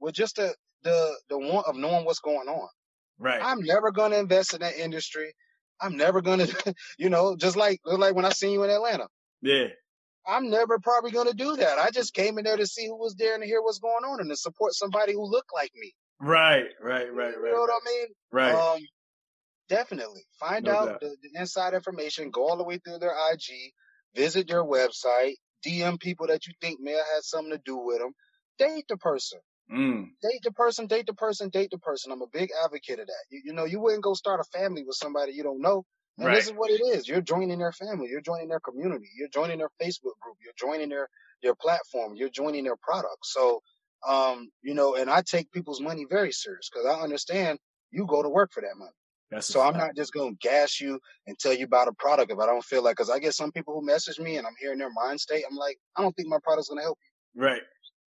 with just the, the, the want of knowing what's going on. Right. I'm never going to invest in that industry. I'm never going to, you know, just like, like when I seen you in Atlanta. yeah. I'm never probably going to do that. I just came in there to see who was there and to hear what's going on and to support somebody who looked like me. Right. Right. Right. Right. You know what. I mean? Right. Um, definitely find No out the, the inside information. Go all the way through their IG. Visit their website. DM people that you think may have had something to do with them. Date the person. Mm, Date the person. Date the person. Date the person. I'm a big advocate of that. You, you know, you wouldn't go start a family with somebody you don't know. And Right. this is what it is. You're joining their family. You're joining their community. You're joining their Facebook group. You're joining their their platform. You're joining their product. So, um, you know, and I take people's money very serious because I understand you go to work for that money. That's So I'm not just going to gas you and tell you about a product if I don't feel like, because I get some people who message me and I'm hearing their mind state. I'm like, I don't think my product's going to help you. Right.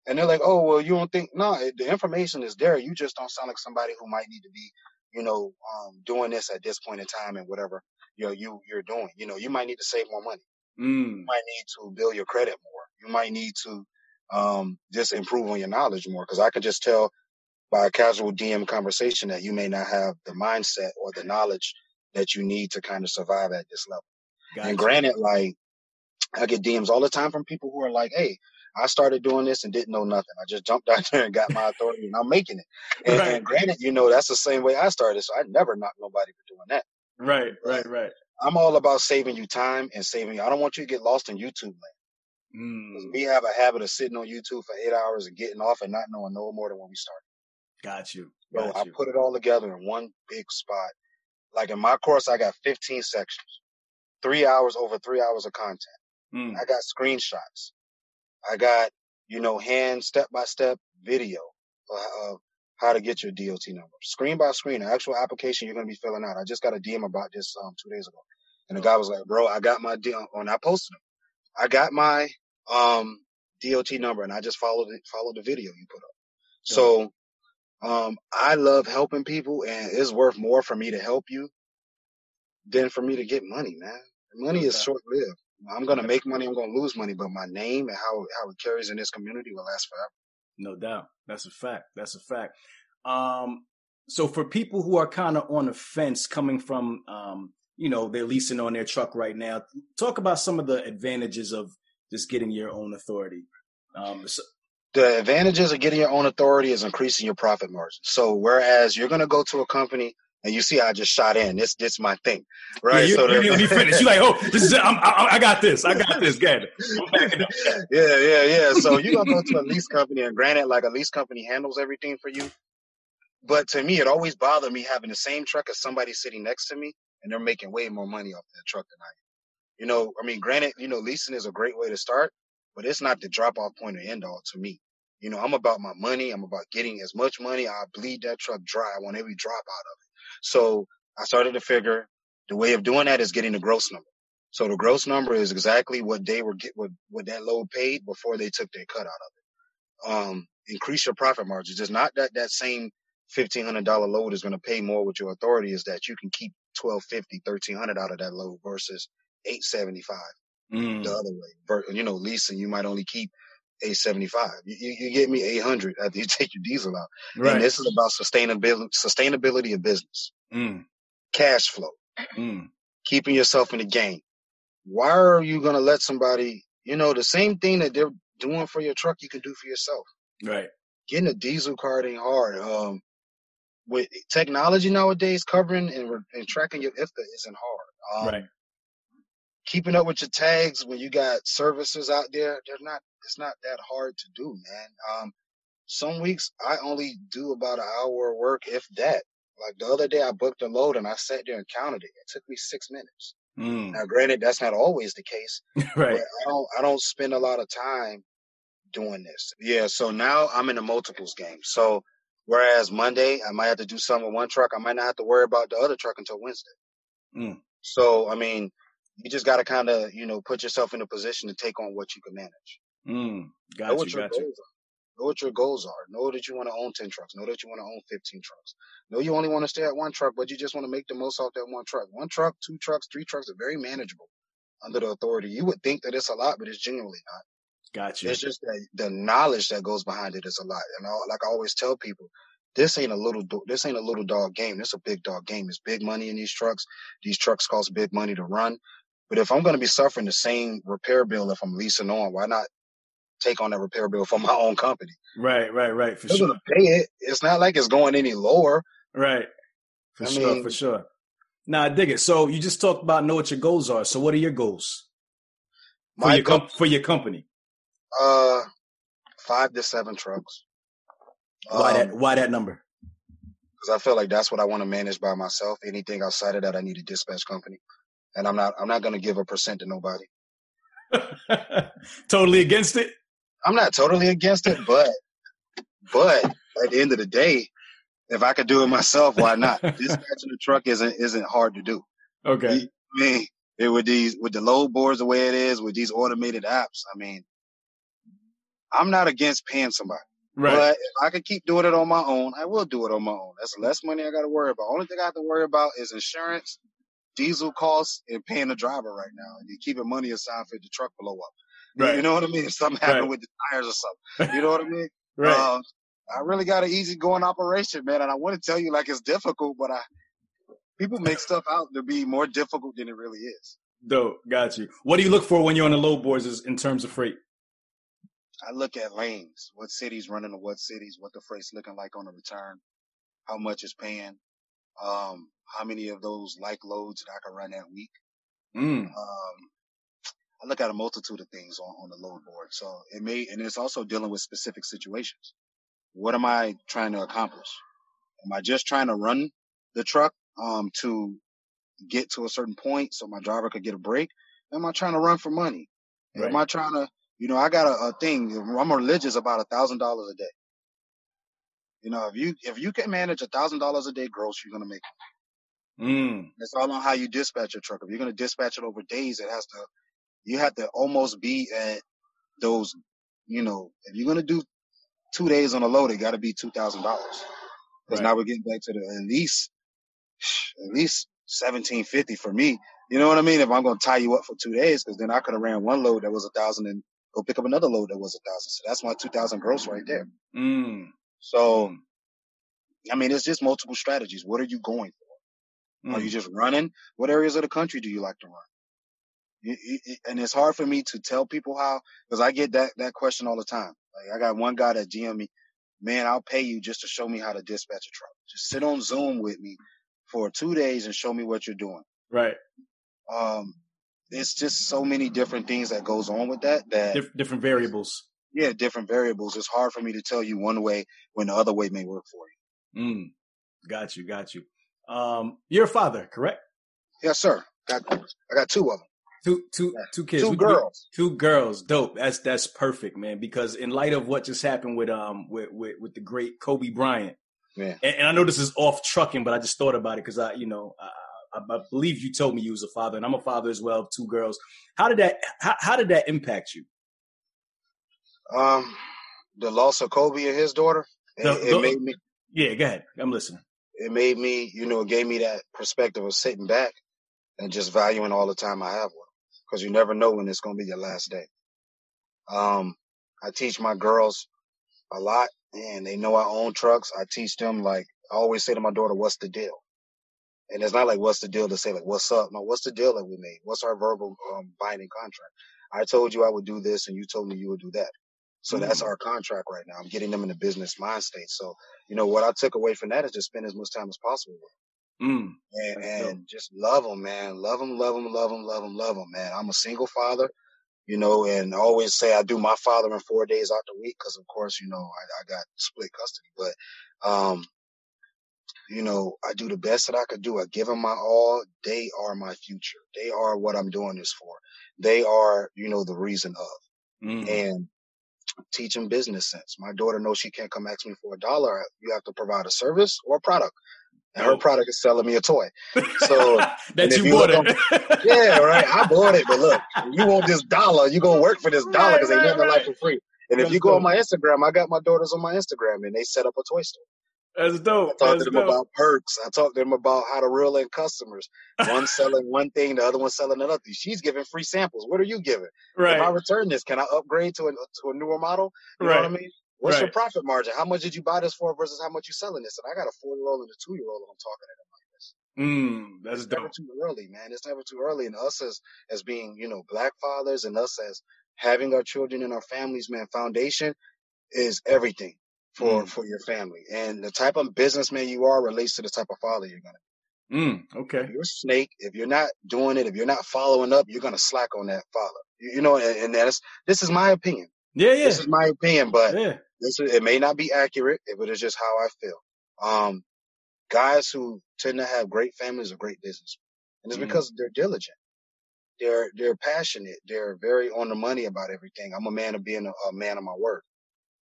And they're like, oh, well, you don't think, no, it- the information is there. You just don't sound like somebody who might need to be, you know, um, doing this at this point in time and whatever, you know, you, you're doing. You know, you might need to save more money. Mm, You might need to build your credit more. You might need to, um, just improve on your knowledge more. Cause I could just tell by a casual DM conversation that you may not have the mindset or the knowledge that you need to kind of survive at this level. gotcha. And granted, like I get DMs all the time from people who are like, Hey, I started doing this and didn't know nothing. I just jumped out there and got my authority and I'm making it. And, Right. and granted, you know, that's the same way I started. So I never knock nobody for doing that. Right. Right. Right. I'm all about saving you time and saving you. I don't want you to get lost in YouTube land. Mm, We have a habit of sitting on YouTube for eight hours and getting off and not knowing no more than when we started. Got you. So Got I put it all together in one big spot. Like in my course, I got 15 sections, three hours over three hours of content. Mm, I got screenshots. I got, you know, hand step by step video of how to get your DOT number, screen by screen, the actual application you're going to be filling out. I just got a DM about this um, two days ago, and the guy was like, "Bro, I got my deal." When I posted him, I got my um, DOT number, and I just followed it, followed the video you put up. So, um, I love helping people, and it's worth more for me to help you than for me to get money, man. Money is short lived. I'm gonna make money. I'm gonna lose money, but my name and how how it carries in this community will last forever. No doubt. That's a fact. That's a fact. Um, so for people who are kind of on the fence coming from, um, you know, they're leasing on their truck right now, talk about some of the advantages of just getting your own authority. Um, so, The advantages of getting your own authority is increasing your profit margin. So whereas you're gonna go to a company and you see I just shot in, this this my thing, right? yeah, you, so you, you, you finish. You're like, oh, this is, I'm, I, I got this. I got this. Good. yeah, yeah, yeah. So you're gonna go to a lease company, and granted, like a lease company handles everything for you. But to me, it always bothered me having the same truck as somebody sitting next to me, and they're making way more money off that truck than I am. You know, I mean, granted, you know, leasing is a great way to start, but it's not the drop off point or end all to me. You know, I'm about my money. I'm about getting as much money. I bleed that truck dry. I want every drop out of it. So I started to figure the way of doing that is getting the gross number. So the gross number is exactly what they were get what, what that load paid before they took their cut out of it. Um, increase your profit margins. It's not that that same fifteen hundred dollar load is going to pay more with your authority. Is that you can keep twelve fifty, thirteen hundred out of that load versus eight seventy five Mm, the other way. You know, leasing you might only keep eight seventy five. You, you, get me eight hundred after you take your diesel out. And this is about sustainability, sustainability of business, Mm, cash flow mm, keeping yourself in the game. Why are you going to let somebody, you know, the same thing that they're doing for your truck, you can do for yourself. Right. Getting a diesel card ain't hard. Um, with technology nowadays, covering and, and tracking your IFTA isn't hard. Um, right. Keeping up with your tags when you got services out there, they're not. It's not that hard to do, man. Um, some weeks I only do about an hour of work, if that. Like the other day, I booked a load and I sat there and counted it. It took me six minutes. Mm. Now, granted, that's not always the case. right. I don't. I don't spend a lot of time doing this. Yeah. So now I'm in the multiples game. So whereas Monday I might have to do something with one truck, I might not have to worry about the other truck until Wednesday. Mm. So I mean, you just got to kind of you know put yourself in a position to take on what you can manage. Mm. Got know you. what your Got goals you. are. Know what your goals are. Know that you want to own 10 trucks. Know that you want to own 15 trucks. Know you only want to stay at one truck, but you just want to make the most off that one truck. One truck, two trucks, three trucks are very manageable under the authority. You would think that it's a lot, but it's genuinely not. Got you. It's just that the knowledge that goes behind it is a lot. And I, like I always tell people, this ain't a little this ain't a little dog game. This a big dog game. It's big money in these trucks. These trucks cost big money to run. But if I'm going to be suffering the same repair bill if I'm leasing on, why not take on that repair bill for my own company? Right. Right. Right. For They're sure. pay it. It's not like it's going any lower. Right. For I sure. mean- for sure. Now I dig it. So you just talked about know what your goals are. So what are your goals for My your com- for your company? uh, five to seven trucks. Why that? Um, Why that number? Because I feel like that's what I want to manage by myself. Anything outside of that, I need a dispatch company, and I'm not. I'm not going to give a percent to nobody. totally against it. I'm not totally against it, but but at the end of the day, if I could do it myself, why not? Dispatching a truck isn't isn't hard to do. Okay. I mean, it, with these with the load boards the way it is, with these automated apps, I mean, I'm not against paying somebody. Right. But if I could keep doing it on my own, I will do it on my own. That's less money I got to worry about. Only thing I have to worry about is insurance, diesel costs, and paying the driver right now, and then keeping money aside for the truck blow up. Right. You know what I mean? If something happened Right. with the tires or something. You know what I mean? right. Um, I really got an easy going operation, man, and I want to tell you like it's difficult, but I people make stuff out to be more difficult than it really is. Dope. Got you. What do you look for when you're on the load boards is in terms of freight? I look at lanes, what cities running to what cities, what the freight's looking like on the return, how much it's paying, um, how many of those like loads that I can run that week. Mm. Um, I look at a multitude of things on, on the load board. So it may, and it's also dealing with specific situations. What am I trying to accomplish? Am I just trying to run the truck, um, to get to a certain point so my driver could get a break? Am I trying to run for money? Right. Am I trying to, you know, I got a, a thing. I'm religious about a thousand dollars a day. You know, if you if you can manage a thousand dollars a day gross, you're gonna make. Mm. It's all on how you dispatch your truck. If you're gonna dispatch it over days, it has to. You have to almost be at those. You know, if you're gonna do two days on a load, it got to be two thousand dollars. Because Right. now we're getting back to the at least at least seventeen fifty for me. You know what I mean? If I'm gonna tie you up for two days, because then I could have ran one load that was a thousand and go pick up another load that was a thousand. So that's my two thousand gross right there. Mm. So, I mean, it's just multiple strategies. What are you going for? Are Mm. you just running? What areas of the country do you like to run? It- it- it- and it's hard for me to tell people how, because I get that that question all the time. Like I got one guy that DM me, man, I'll pay you just to show me how to dispatch a truck. Just sit on Zoom with me for two days and show me what you're doing. Right. Um, it's just so many different things that goes on with that. That Dif- different variables. yeah, different variables. It's hard for me to tell you one way when the other way may work for you. Mm. Got you. Got you. Um, you're a father, correct? Yes, sir. Got I got two of them. Two, two, two kids. Two We- we- girls. Two girls. Dope. That's that's perfect, man. Because in light of what just happened with um with with, with the great Kobe Bryant, Yeah. and, and I know this is off trucking, but I just thought about it because I, you know, I, I, I believe you told me you was a father, and I'm a father as well of two girls. How did that how, how did that impact you? Um, the loss of Kobe and his daughter, it, The- it made me, Yeah, go ahead. I'm listening. It made me, you know, it gave me that perspective of sitting back and just valuing all the time I have. Cause you never know when it's going to be your last day. Um, I teach my girls a lot and they know I own trucks. I teach them like, I always say to my daughter, what's the deal? And it's not like, what's the deal to say like, what's up? No, what's the deal that we made? What's our verbal um, binding contract? I told you I would do this and you told me you would do that. So that's our contract right now. I'm getting them in the business mind state. So, you know, what I took away from that is just spend as much time as possible with Mm, and, and just love them, man. Love them, love them, love them, love them, love them, man. I'm a single father, you know, and I always say I do my father in four days out the week because, of course, you know, I, I got split custody. But, um, you know, I do the best that I could do. I give them my all. They are my future. They are what I'm doing this for. They are, you know, the reason of. Mm. And teach them business sense. My daughter knows she can't come ask me for a dollar. You have to provide a service or a product and her product is selling me a toy. So that you, you bought it. On, yeah, right. I bought it, but look, you want this dollar, you gonna work for this dollar because right, ain't nothing right. like for free. And if you go on my Instagram, I got my daughters on my Instagram, and they set up a toy store. That's dope. I talked That's to them dope. about perks. I talked to them about how to reel in customers. One selling one thing, the other one selling another. She's giving free samples. What are you giving? Right. If I return this, can I upgrade to a to a newer model? You right. know what I mean? What's right. your profit margin? How much did you buy this for versus how much you selling this? And I got a four year old and a two year old, and I'm talking to them like this. Mm, that's it's dope. never too early, man. It's never too early. And us as as being, you know, black fathers, and us as having our children and our families, man, foundation is everything for mm. for your family. And the type of businessman you are relates to the type of father you're gonna be. Mm, okay. If you're a snake, if you're not doing it, if you're not following up, you're gonna slack on that father. You, you know, and, and that's this is my opinion. Yeah, yeah. This is my opinion, but yeah. This it may not be accurate, but it's just how I feel. Um, guys who tend to have great families are great businessmen, and it's mm because they're diligent. They're they're passionate. They're very on the money about everything. I'm a man of being a, a man of my word.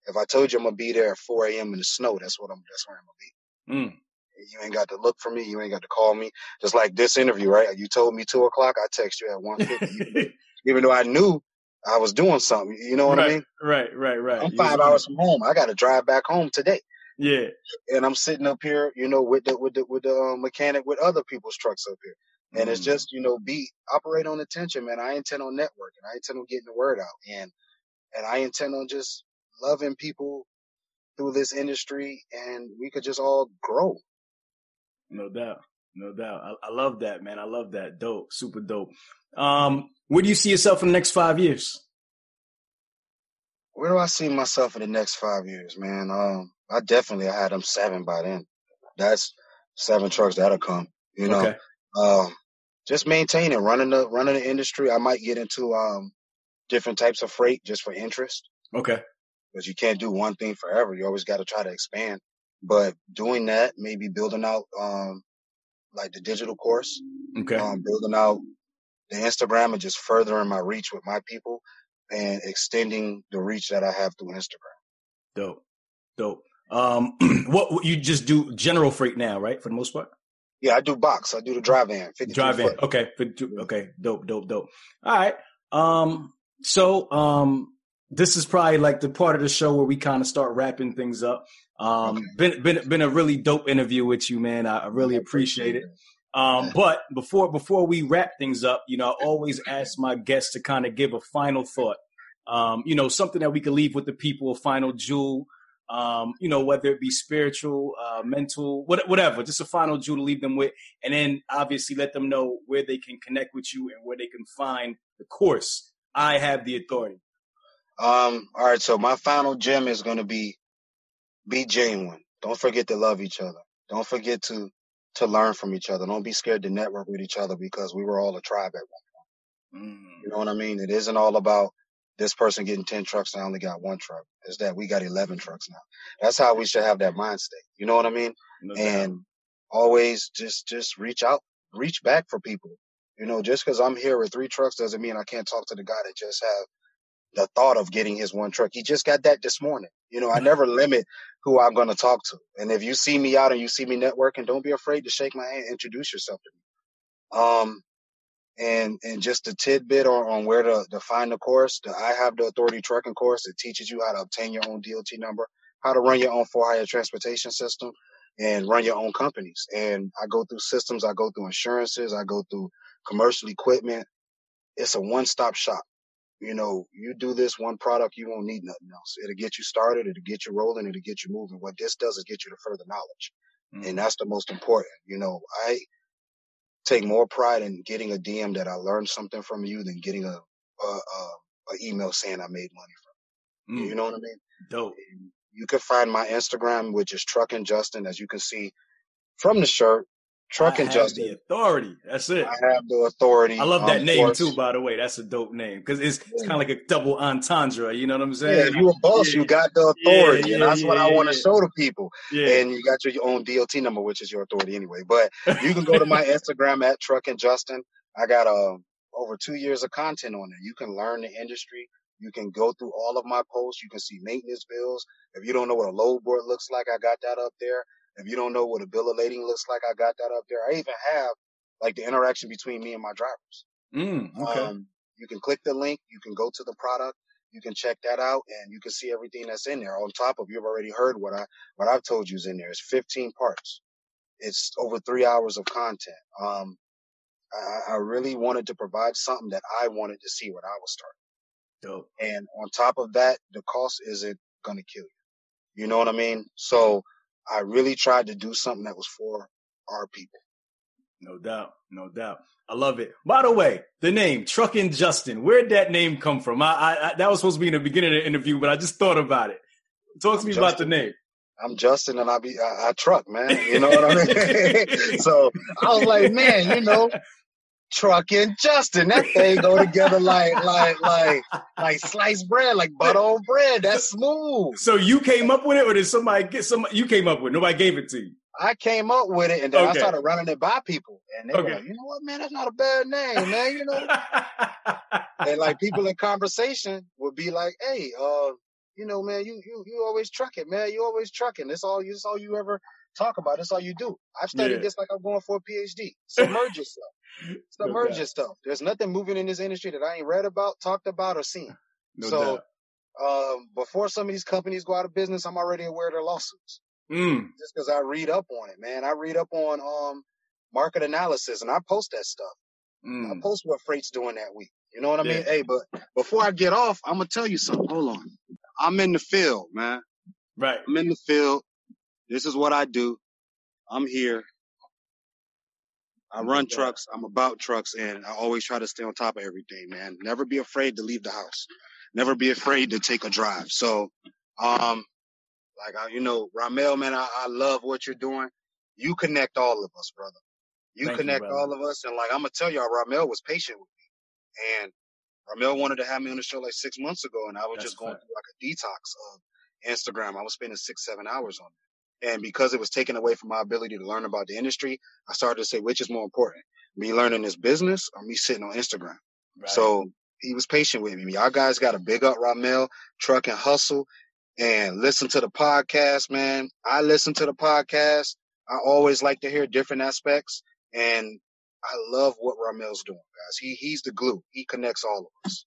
If I told you I'm gonna be there at 4 a.m. in the snow, that's what I'm. That's where I'm gonna be. Mm. You ain't got to look for me. You ain't got to call me. Just like this interview, right? You told me two o'clock. I text you at one fifty, even though I knew I was doing something. You know what right, I mean? Right, right, right. I'm five hours from home. I got to drive back home today. Yeah. And I'm sitting up here, you know, with the with the with the um, mechanic with other people's trucks up here. And mm. it's just, you know, be operate on attention, man. I intend on networking. I intend on getting the word out. And and I intend on just loving people through this industry and we could just all grow. No doubt. No doubt. I, I love that, man. I love that. Dope. Super dope. Um, where do you see yourself in the next five years? Where do I see myself in the next five years, man? Um, I definitely I had them seven by then. That's seven trucks that'll come. You know, okay. um, just maintaining, running the running the industry. I might get into um different types of freight just for interest. Okay. Because you can't do one thing forever. You always got to try to expand. But doing that, maybe building out um like the digital course. Okay. Um, building out the Instagram and just furthering my reach with my people and extending the reach that I have through Instagram. Dope. Dope. Um, what you just do general freight now, right? For the most part. Yeah, I do box. I do the drive in. Drive in. Okay. Okay. Dope. Dope. Dope. All right. Um. So, um, this is probably like the part of the show where we kind of start wrapping things up. Um, okay. been been been a really dope interview with you, man. I, I really appreciate it. Um, but before before we wrap things up, you know, I always ask my guests to kind of give a final thought. Um, you know, something that we can leave with the people, a final jewel. Um, you know, whether it be spiritual, uh, mental, what, whatever, just a final jewel to leave them with, and then obviously let them know where they can connect with you and where they can find the course. I have the authority. Um, all right, so my final gem is going to be be genuine. Don't forget to love each other. Don't forget to to learn from each other. Don't be scared to network with each other because we were all a tribe at one point. Mm. You know what I mean? It isn't all about this person getting 10 trucks and I only got one truck. It's that we got 11 trucks now. That's how we should have that mind state. You know what I mean? No and always just, just reach out, reach back for people. You know, just cause I'm here with three trucks doesn't mean I can't talk to the guy that just have the thought of getting his one truck. He just got that this morning. You know, I never limit who I'm going to talk to. And if you see me out and you see me networking, don't be afraid to shake my hand, introduce yourself to me. Um, and, and just a tidbit on, on where to, to find the course. The I have the authority trucking course. It teaches you how to obtain your own DOT number, how to run your own for hire transportation system and run your own companies. And I go through systems. I go through insurances. I go through commercial equipment. It's a one stop shop you know, you do this one product, you won't need nothing else. It'll get you started, it'll get you rolling, it'll get you moving. What this does is get you to further knowledge. Mm-hmm. And that's the most important. You know, I take more pride in getting a DM that I learned something from you than getting a, a, a, a email saying I made money from. Mm. You know what I mean? Dope. You can find my Instagram, which is Truckin' Justin, as you can see from the shirt. Truckin' Justin. The authority. That's it. I have the authority. I love that um, name too, by the way. That's a dope name because it's, it's kind of like a double entendre. You know what I'm saying? Yeah, if you're a boss, yeah. you got the authority, yeah, and that's what I want to show to people. And you got your own DOT number, which is your authority anyway. But you can go to my Instagram at Truckin' Justin. I got uh, over two years of content on there. You can learn the industry. You can go through all of my posts. You can see maintenance bills. If you don't know what a load board looks like, I got that up there. If you don't know what a bill of lading looks like, I got that up there. I even have like the interaction between me and my drivers. Mm, okay. Um, you can click the link. You can go to the product. You can check that out and you can see everything that's in there. On top of you've already heard what I what I've told you is in there. It's 15 parts. It's over three hours of content. Um, I, I really wanted to provide something that I wanted to see when I was starting. Dope. And on top of that, the cost isn't gonna kill you. You know what I mean? So I really tried to do something that was for our people. No doubt, no doubt. I love it. By the way, the name Truckin' Justin, where'd that name come from? I, I, I, that was supposed to be in the beginning of the interview, but I just thought about it. Talk to I'm me Justin. about the name. I'm Justin, and I be I, I truck, man. You know what I mean? so I was like, man, you know, trucking Justin. That thing go together like like like like sliced bread, like butter on bread. That's smooth. So you came up with it, or did somebody get some? You came up with it. Nobody gave it to you. I came up with it, and then okay. I started running it by people, and they okay. were like, "You know what, man? That's not a bad name, man. You know." and like people in conversation would be like, "Hey, uh, you know, man, you you you always trucking, man. You always trucking. That's all. That's all you ever talk about. That's all you do. I've studied yeah. this like I'm going for a PhD. Submerge yourself. Submerge no yourself. There's nothing moving in this industry that I ain't read about, talked about, or seen. No so, um, before some of these companies go out of business, I'm already aware of their lawsuits. Mm. Just because I read up on it, man. I read up on um market analysis, and I post that stuff. Mm. I post what freight's doing that week. You know what I yeah. mean? Hey, but before I get off, I'm gonna tell you something. Hold on. I'm in the field, man. Right. I'm in the field. This is what I do. I'm here. I run trucks. I'm about trucks, and I always try to stay on top of everything, man. Never be afraid to leave the house. Never be afraid to take a drive. So, um, like I, you know, Ramel, man, I, I love what you're doing. You connect all of us, brother. You Thank connect you, all of us, and like I'm gonna tell y'all, Ramel was patient with me, and Ramel wanted to have me on the show like six months ago, and I was That's just going through like a detox of Instagram. I was spending six, seven hours on it. And because it was taken away from my ability to learn about the industry, I started to say, which is more important, me learning this business or me sitting on Instagram? Right. So he was patient with me. Y'all guys got to big up Ramel, truck and hustle and listen to the podcast, man. I listen to the podcast. I always like to hear different aspects and I love what Ramel's doing, guys. He, he's the glue. He connects all of us.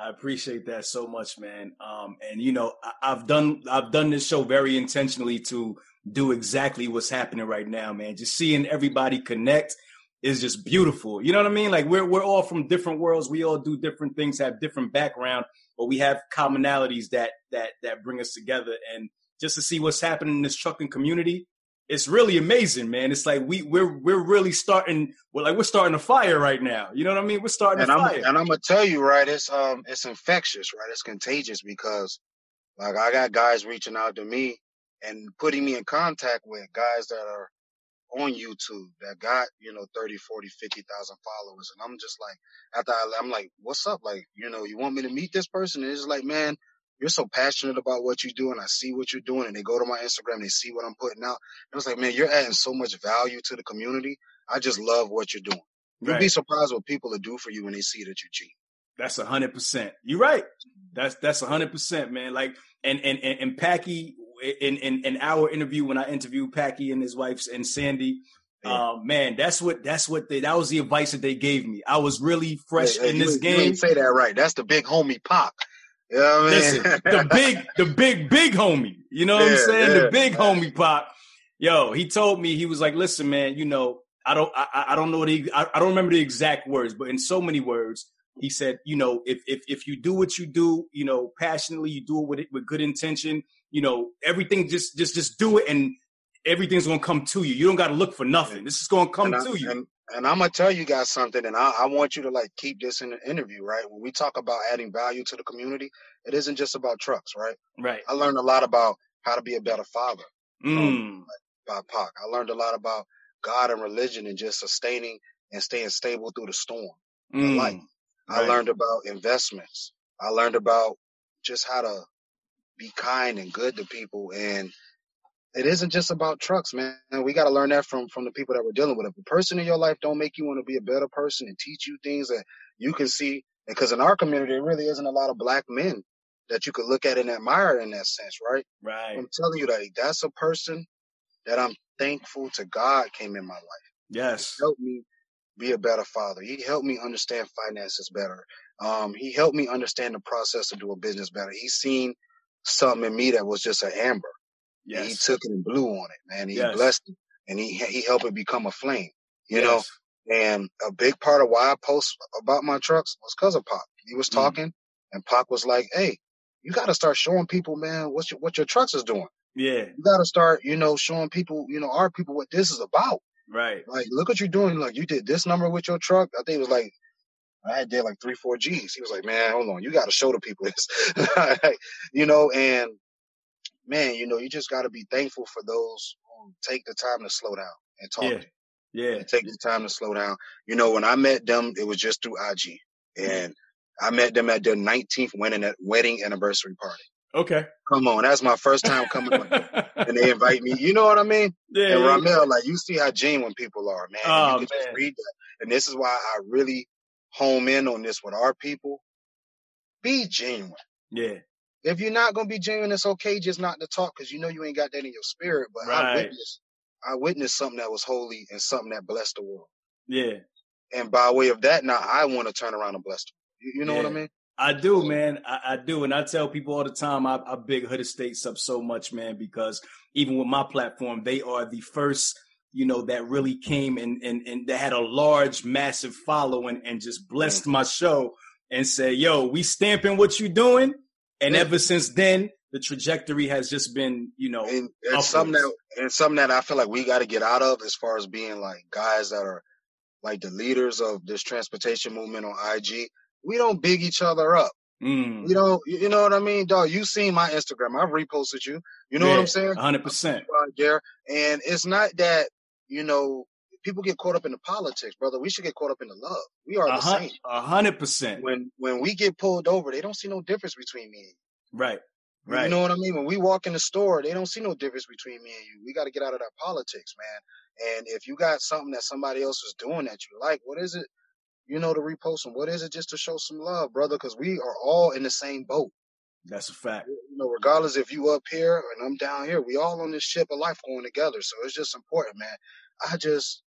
I appreciate that so much, man. Um, and you know, I, have done I've done this show very intentionally to do exactly what's happening right now, man. Just seeing everybody connect is just beautiful. You know what I mean? Like we're we're all from different worlds. We all do different things, have different background, but we have commonalities that that that bring us together. And just to see what's happening in this trucking community, it's really amazing, man. It's like we we're we're really starting. Well, like we're starting a fire right now. You know what I mean? We're starting and a I'm, fire. And I'm gonna tell you, right? It's um, it's infectious, right? It's contagious because, like, I got guys reaching out to me and putting me in contact with guys that are on YouTube that got, you know, 30, 40, 50,000 followers. And I'm just like, after I, I'm like, what's up? Like, you know, you want me to meet this person? And it's like, man, you're so passionate about what you do and I see what you're doing and they go to my Instagram, they see what I'm putting out. And it's like, man, you're adding so much value to the community. I just love what you're doing. You'll right. be surprised what people will do for you when they see that you're cheap. That's a hundred percent. You're right. That's that's a hundred percent, man. Like and and and, and Packy in, in in our interview when I interviewed Packy and his wife and Sandy, yeah. Um, man, that's what that's what they that was the advice that they gave me. I was really fresh in you, this game. You say that right. That's the big homie Pac. You know what I mean? Listen, the big, the big, big homie. You know what yeah, I'm saying? Yeah, the big homie pop. Yo, he told me he was like, "Listen, man, you know, I don't, I, I don't know the, I, I don't remember the exact words, but in so many words, he said, you know, if if if you do what you do, you know, passionately, you do it with it with good intention, you know, everything just just just do it and everything's gonna come to you. You don't gotta look for nothing. This is gonna come I, to you. And, And I'm gonna tell you guys something, and I, I want you to like keep this in the interview, right? When we talk about adding value to the community, it isn't just about trucks, right? Right. I learned a lot about how to be a better father Mm. by Pac. I learned a lot about God and religion and just sustaining and staying stable through the storm. Mm. life. I Right. learned about investments. I learned about just how to be kind and good to people. And it isn't just about trucks, man. We got to learn that from, from the people that we're dealing with. If a person in your life don't make you want to be a better person and teach you things that you can see, because in our community, there really isn't a lot of black men that you could look at and admire in that sense, right? Right. I'm telling you that that's a person that I'm thankful to God came in my life Yes. helped me be a better father. He helped me understand finances better. Um, he helped me understand the process to do a business better. He seen something in me that was just an amber. And he took it and blew on it, man. He Yes. blessed it and he he helped it become a flame. You Yes. know, and a big part of why I post about my trucks was because of Pop. He was Mm. talking and Pop was like, Hey, you gotta start showing people, man, what your what your trucks is doing. Yeah. You gotta start, you know, showing people, you know, our people what this is about. Right. Like, look what you're doing. Like, you did this number with your truck. I think it was like, I did like three, four G's. He was like, man, hold on. You got to show the people this, you know, and man, you know, you just got to be thankful for those who take the time to slow down and talk Yeah. Yeah. and take the time to slow down. You know, when I met them, it was just through IG mm-hmm. and I met them at their 19th wedding, wedding anniversary party. Okay. Come on. That's my first time coming and they invite me. You know what I mean? yeah. And. Ramel, like you see how genuine people are, man. And Oh, you can just man. read that. And this is why I really home in on this with our people. Be genuine. Yeah. If you're not gonna be genuine, it's okay just not to talk because you know you ain't got that in your spirit. But I witnessed, I witnessed something that was holy and something that blessed the world. Yeah. And by way of that, now I want to turn around and bless them. You, you know what I mean? I do, man. I, I do. And I tell people all the time, I, I big Hood Estates up so much, man, because even with my platform, they are the first, you know, that really came and, and, and they had a large, massive following and just blessed mm. my show and said, yo, we stamping what you doing. And Yeah. ever since then, the trajectory has just been, you know, And, and something that and something that I feel like we got to get out of as far as being like guys that are like the leaders of this transportation movement on IG. We don't big each other up. mm, You know, you know what I mean, dog. You seen my Instagram. I've reposted you. You know what I'm saying? hundred percent. There. And it's not that, you know, people get caught up in the politics, brother. We should get caught up in the love. We are the same. a hundred percent. When when we get pulled over, they don't see no difference between me and you. Right. Right. You know what I mean? When we walk in the store, they don't see no difference between me and you. We got to get out of that politics, man. And if you got something that somebody else is doing that you like, what is it? You know, to repost them. What is it? Just to show some love, brother, because we are all in the same boat. That's a fact. You know, regardless if you up here and I'm down here, we all on this ship of life going together. So it's just important, man. I just,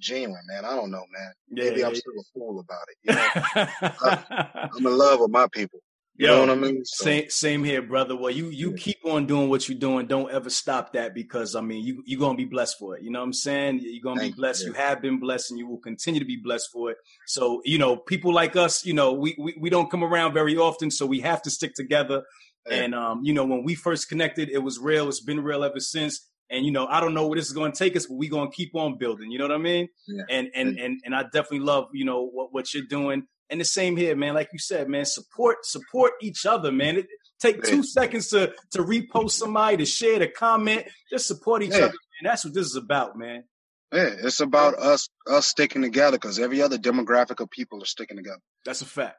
genuine, man. I don't know, man. Yeah. Maybe I'm yeah. still a fool about it. You know, I'm in love with my people. You Yo, know what I mean? So, Same same here, brother. Well, you you Yeah. keep on doing what you're doing. Don't ever stop that because I mean you you're gonna be blessed for it. You know what I'm saying? You're gonna Thank be you, blessed. yeah. You have been blessed and you will continue to be blessed for it. So, you know, people like us, you know, we we, we don't come around very often, so we have to stick together. Yeah. And um, you know, when we first connected, it was real. It's been real ever since. And you know, I don't know where this is going to take us, but we're going to keep on building. You know what I mean? Yeah. And and and and I definitely love you know what what you're doing. And the same here, man. Like you said, man, support support each other, man. It, take two seconds to to repost somebody, to share, to comment, just support each Yeah. other. And that's what this is about, man. yeah, it's about us us sticking together because every other demographic of people are sticking together. That's a fact.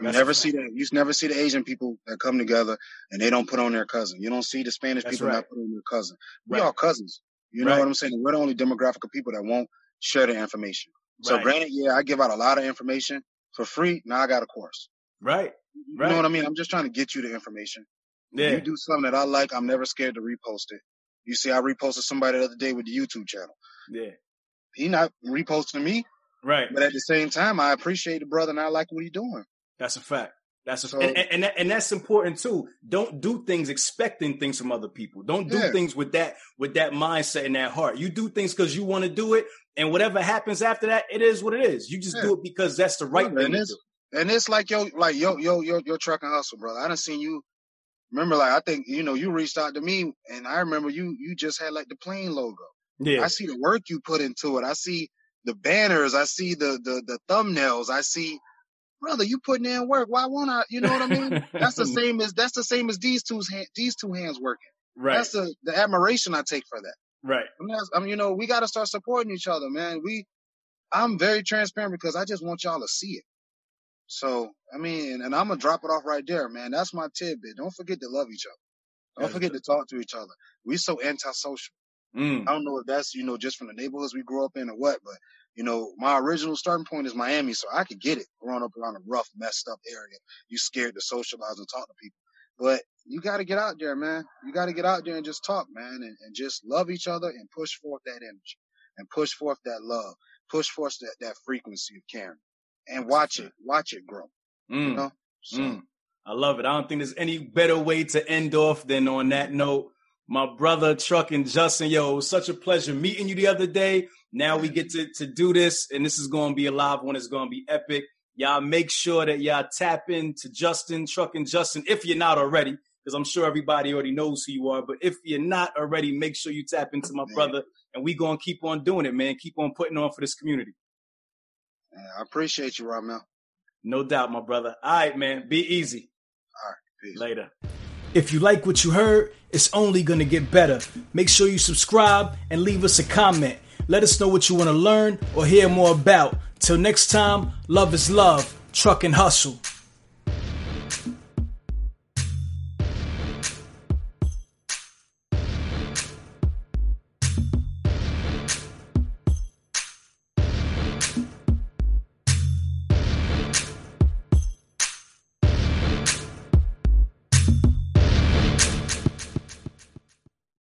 You That's never see that. You never see the Asian people that come together and they don't put on their cousin. You don't see the Spanish That's people right. not put on their cousin. We Right. all cousins. You know Right. what I'm saying? We're the only demographic of people that won't share their information. So granted, yeah, I give out a lot of information for free. Now I got a course. Right. You know what I mean? I'm just trying to get you the information. Yeah. you do something that I like, I'm never scared to repost it. You see, I reposted somebody the other day with the YouTube channel. Yeah. He not reposting me, Right. but at the same time, I appreciate the brother and I like what he doing. That's a fact. That's a So- and, and, and, that, and that's important too. Don't do things expecting things from other people. Don't do Yeah. things with that with that mindset and that heart. You do things because you want to do it, and whatever happens after that, it is what it is. You just Yeah. do it because that's the right Yeah, thing and to it's- do. And it's like yo, like yo, yo, yo, your truck and hustle, brother. I done seen you. Remember, like I think you know you reached out to me, and I remember you you just had like the plane logo. Yeah, I see the work you put into it. I see the banners, I see the the the thumbnails, I see brother, you putting in work. Why won't I? You know what I mean? that's the same as that's the same as these two these two hands working. Right. That's the the admiration I take for that. Right. I mean, I mean you know, we got to start supporting each other, man. We, I'm very transparent because I just want y'all to see it. So, I mean, and I'm gonna drop it off right there, man. That's my tidbit. Don't forget to love each other. Don't that's forget good. to talk to each other. We so antisocial. Mm. I don't know if that's you know just from the neighborhoods we grew up in or what, but you know, my original starting point is Miami, so I could get it growing up around a rough, messed up area. You scared to socialize and talk to people. But you got to get out there, man. You got to get out there and just talk, man, and, and just love each other and push forth that energy and push forth that love, push forth that, that frequency of caring and watch it, watch it grow. Mm. You know? So. Mm. I love it. I don't think there's any better way to end off than on that note. My brother Truckin' Justin, yo, it was such a pleasure meeting you the other day. Now we get to, to do this, and this is going to be a live one. It's going to be epic. Y'all make sure that y'all tap into Justin, Truckin' Justin, if you're not already, because I'm sure everybody already knows who you are. But if you're not already, make sure you tap into my man. brother, and we going to keep on doing it, man. Keep on putting on for this community. I appreciate you, Ramel. No doubt, my brother. All right, man. Be easy. All right. Peace. Later. If you like what you heard, it's only going to get better. Make sure you subscribe and leave us a comment. Let us know what you want to learn or hear more about. Till next time, love is love, truck and hustle.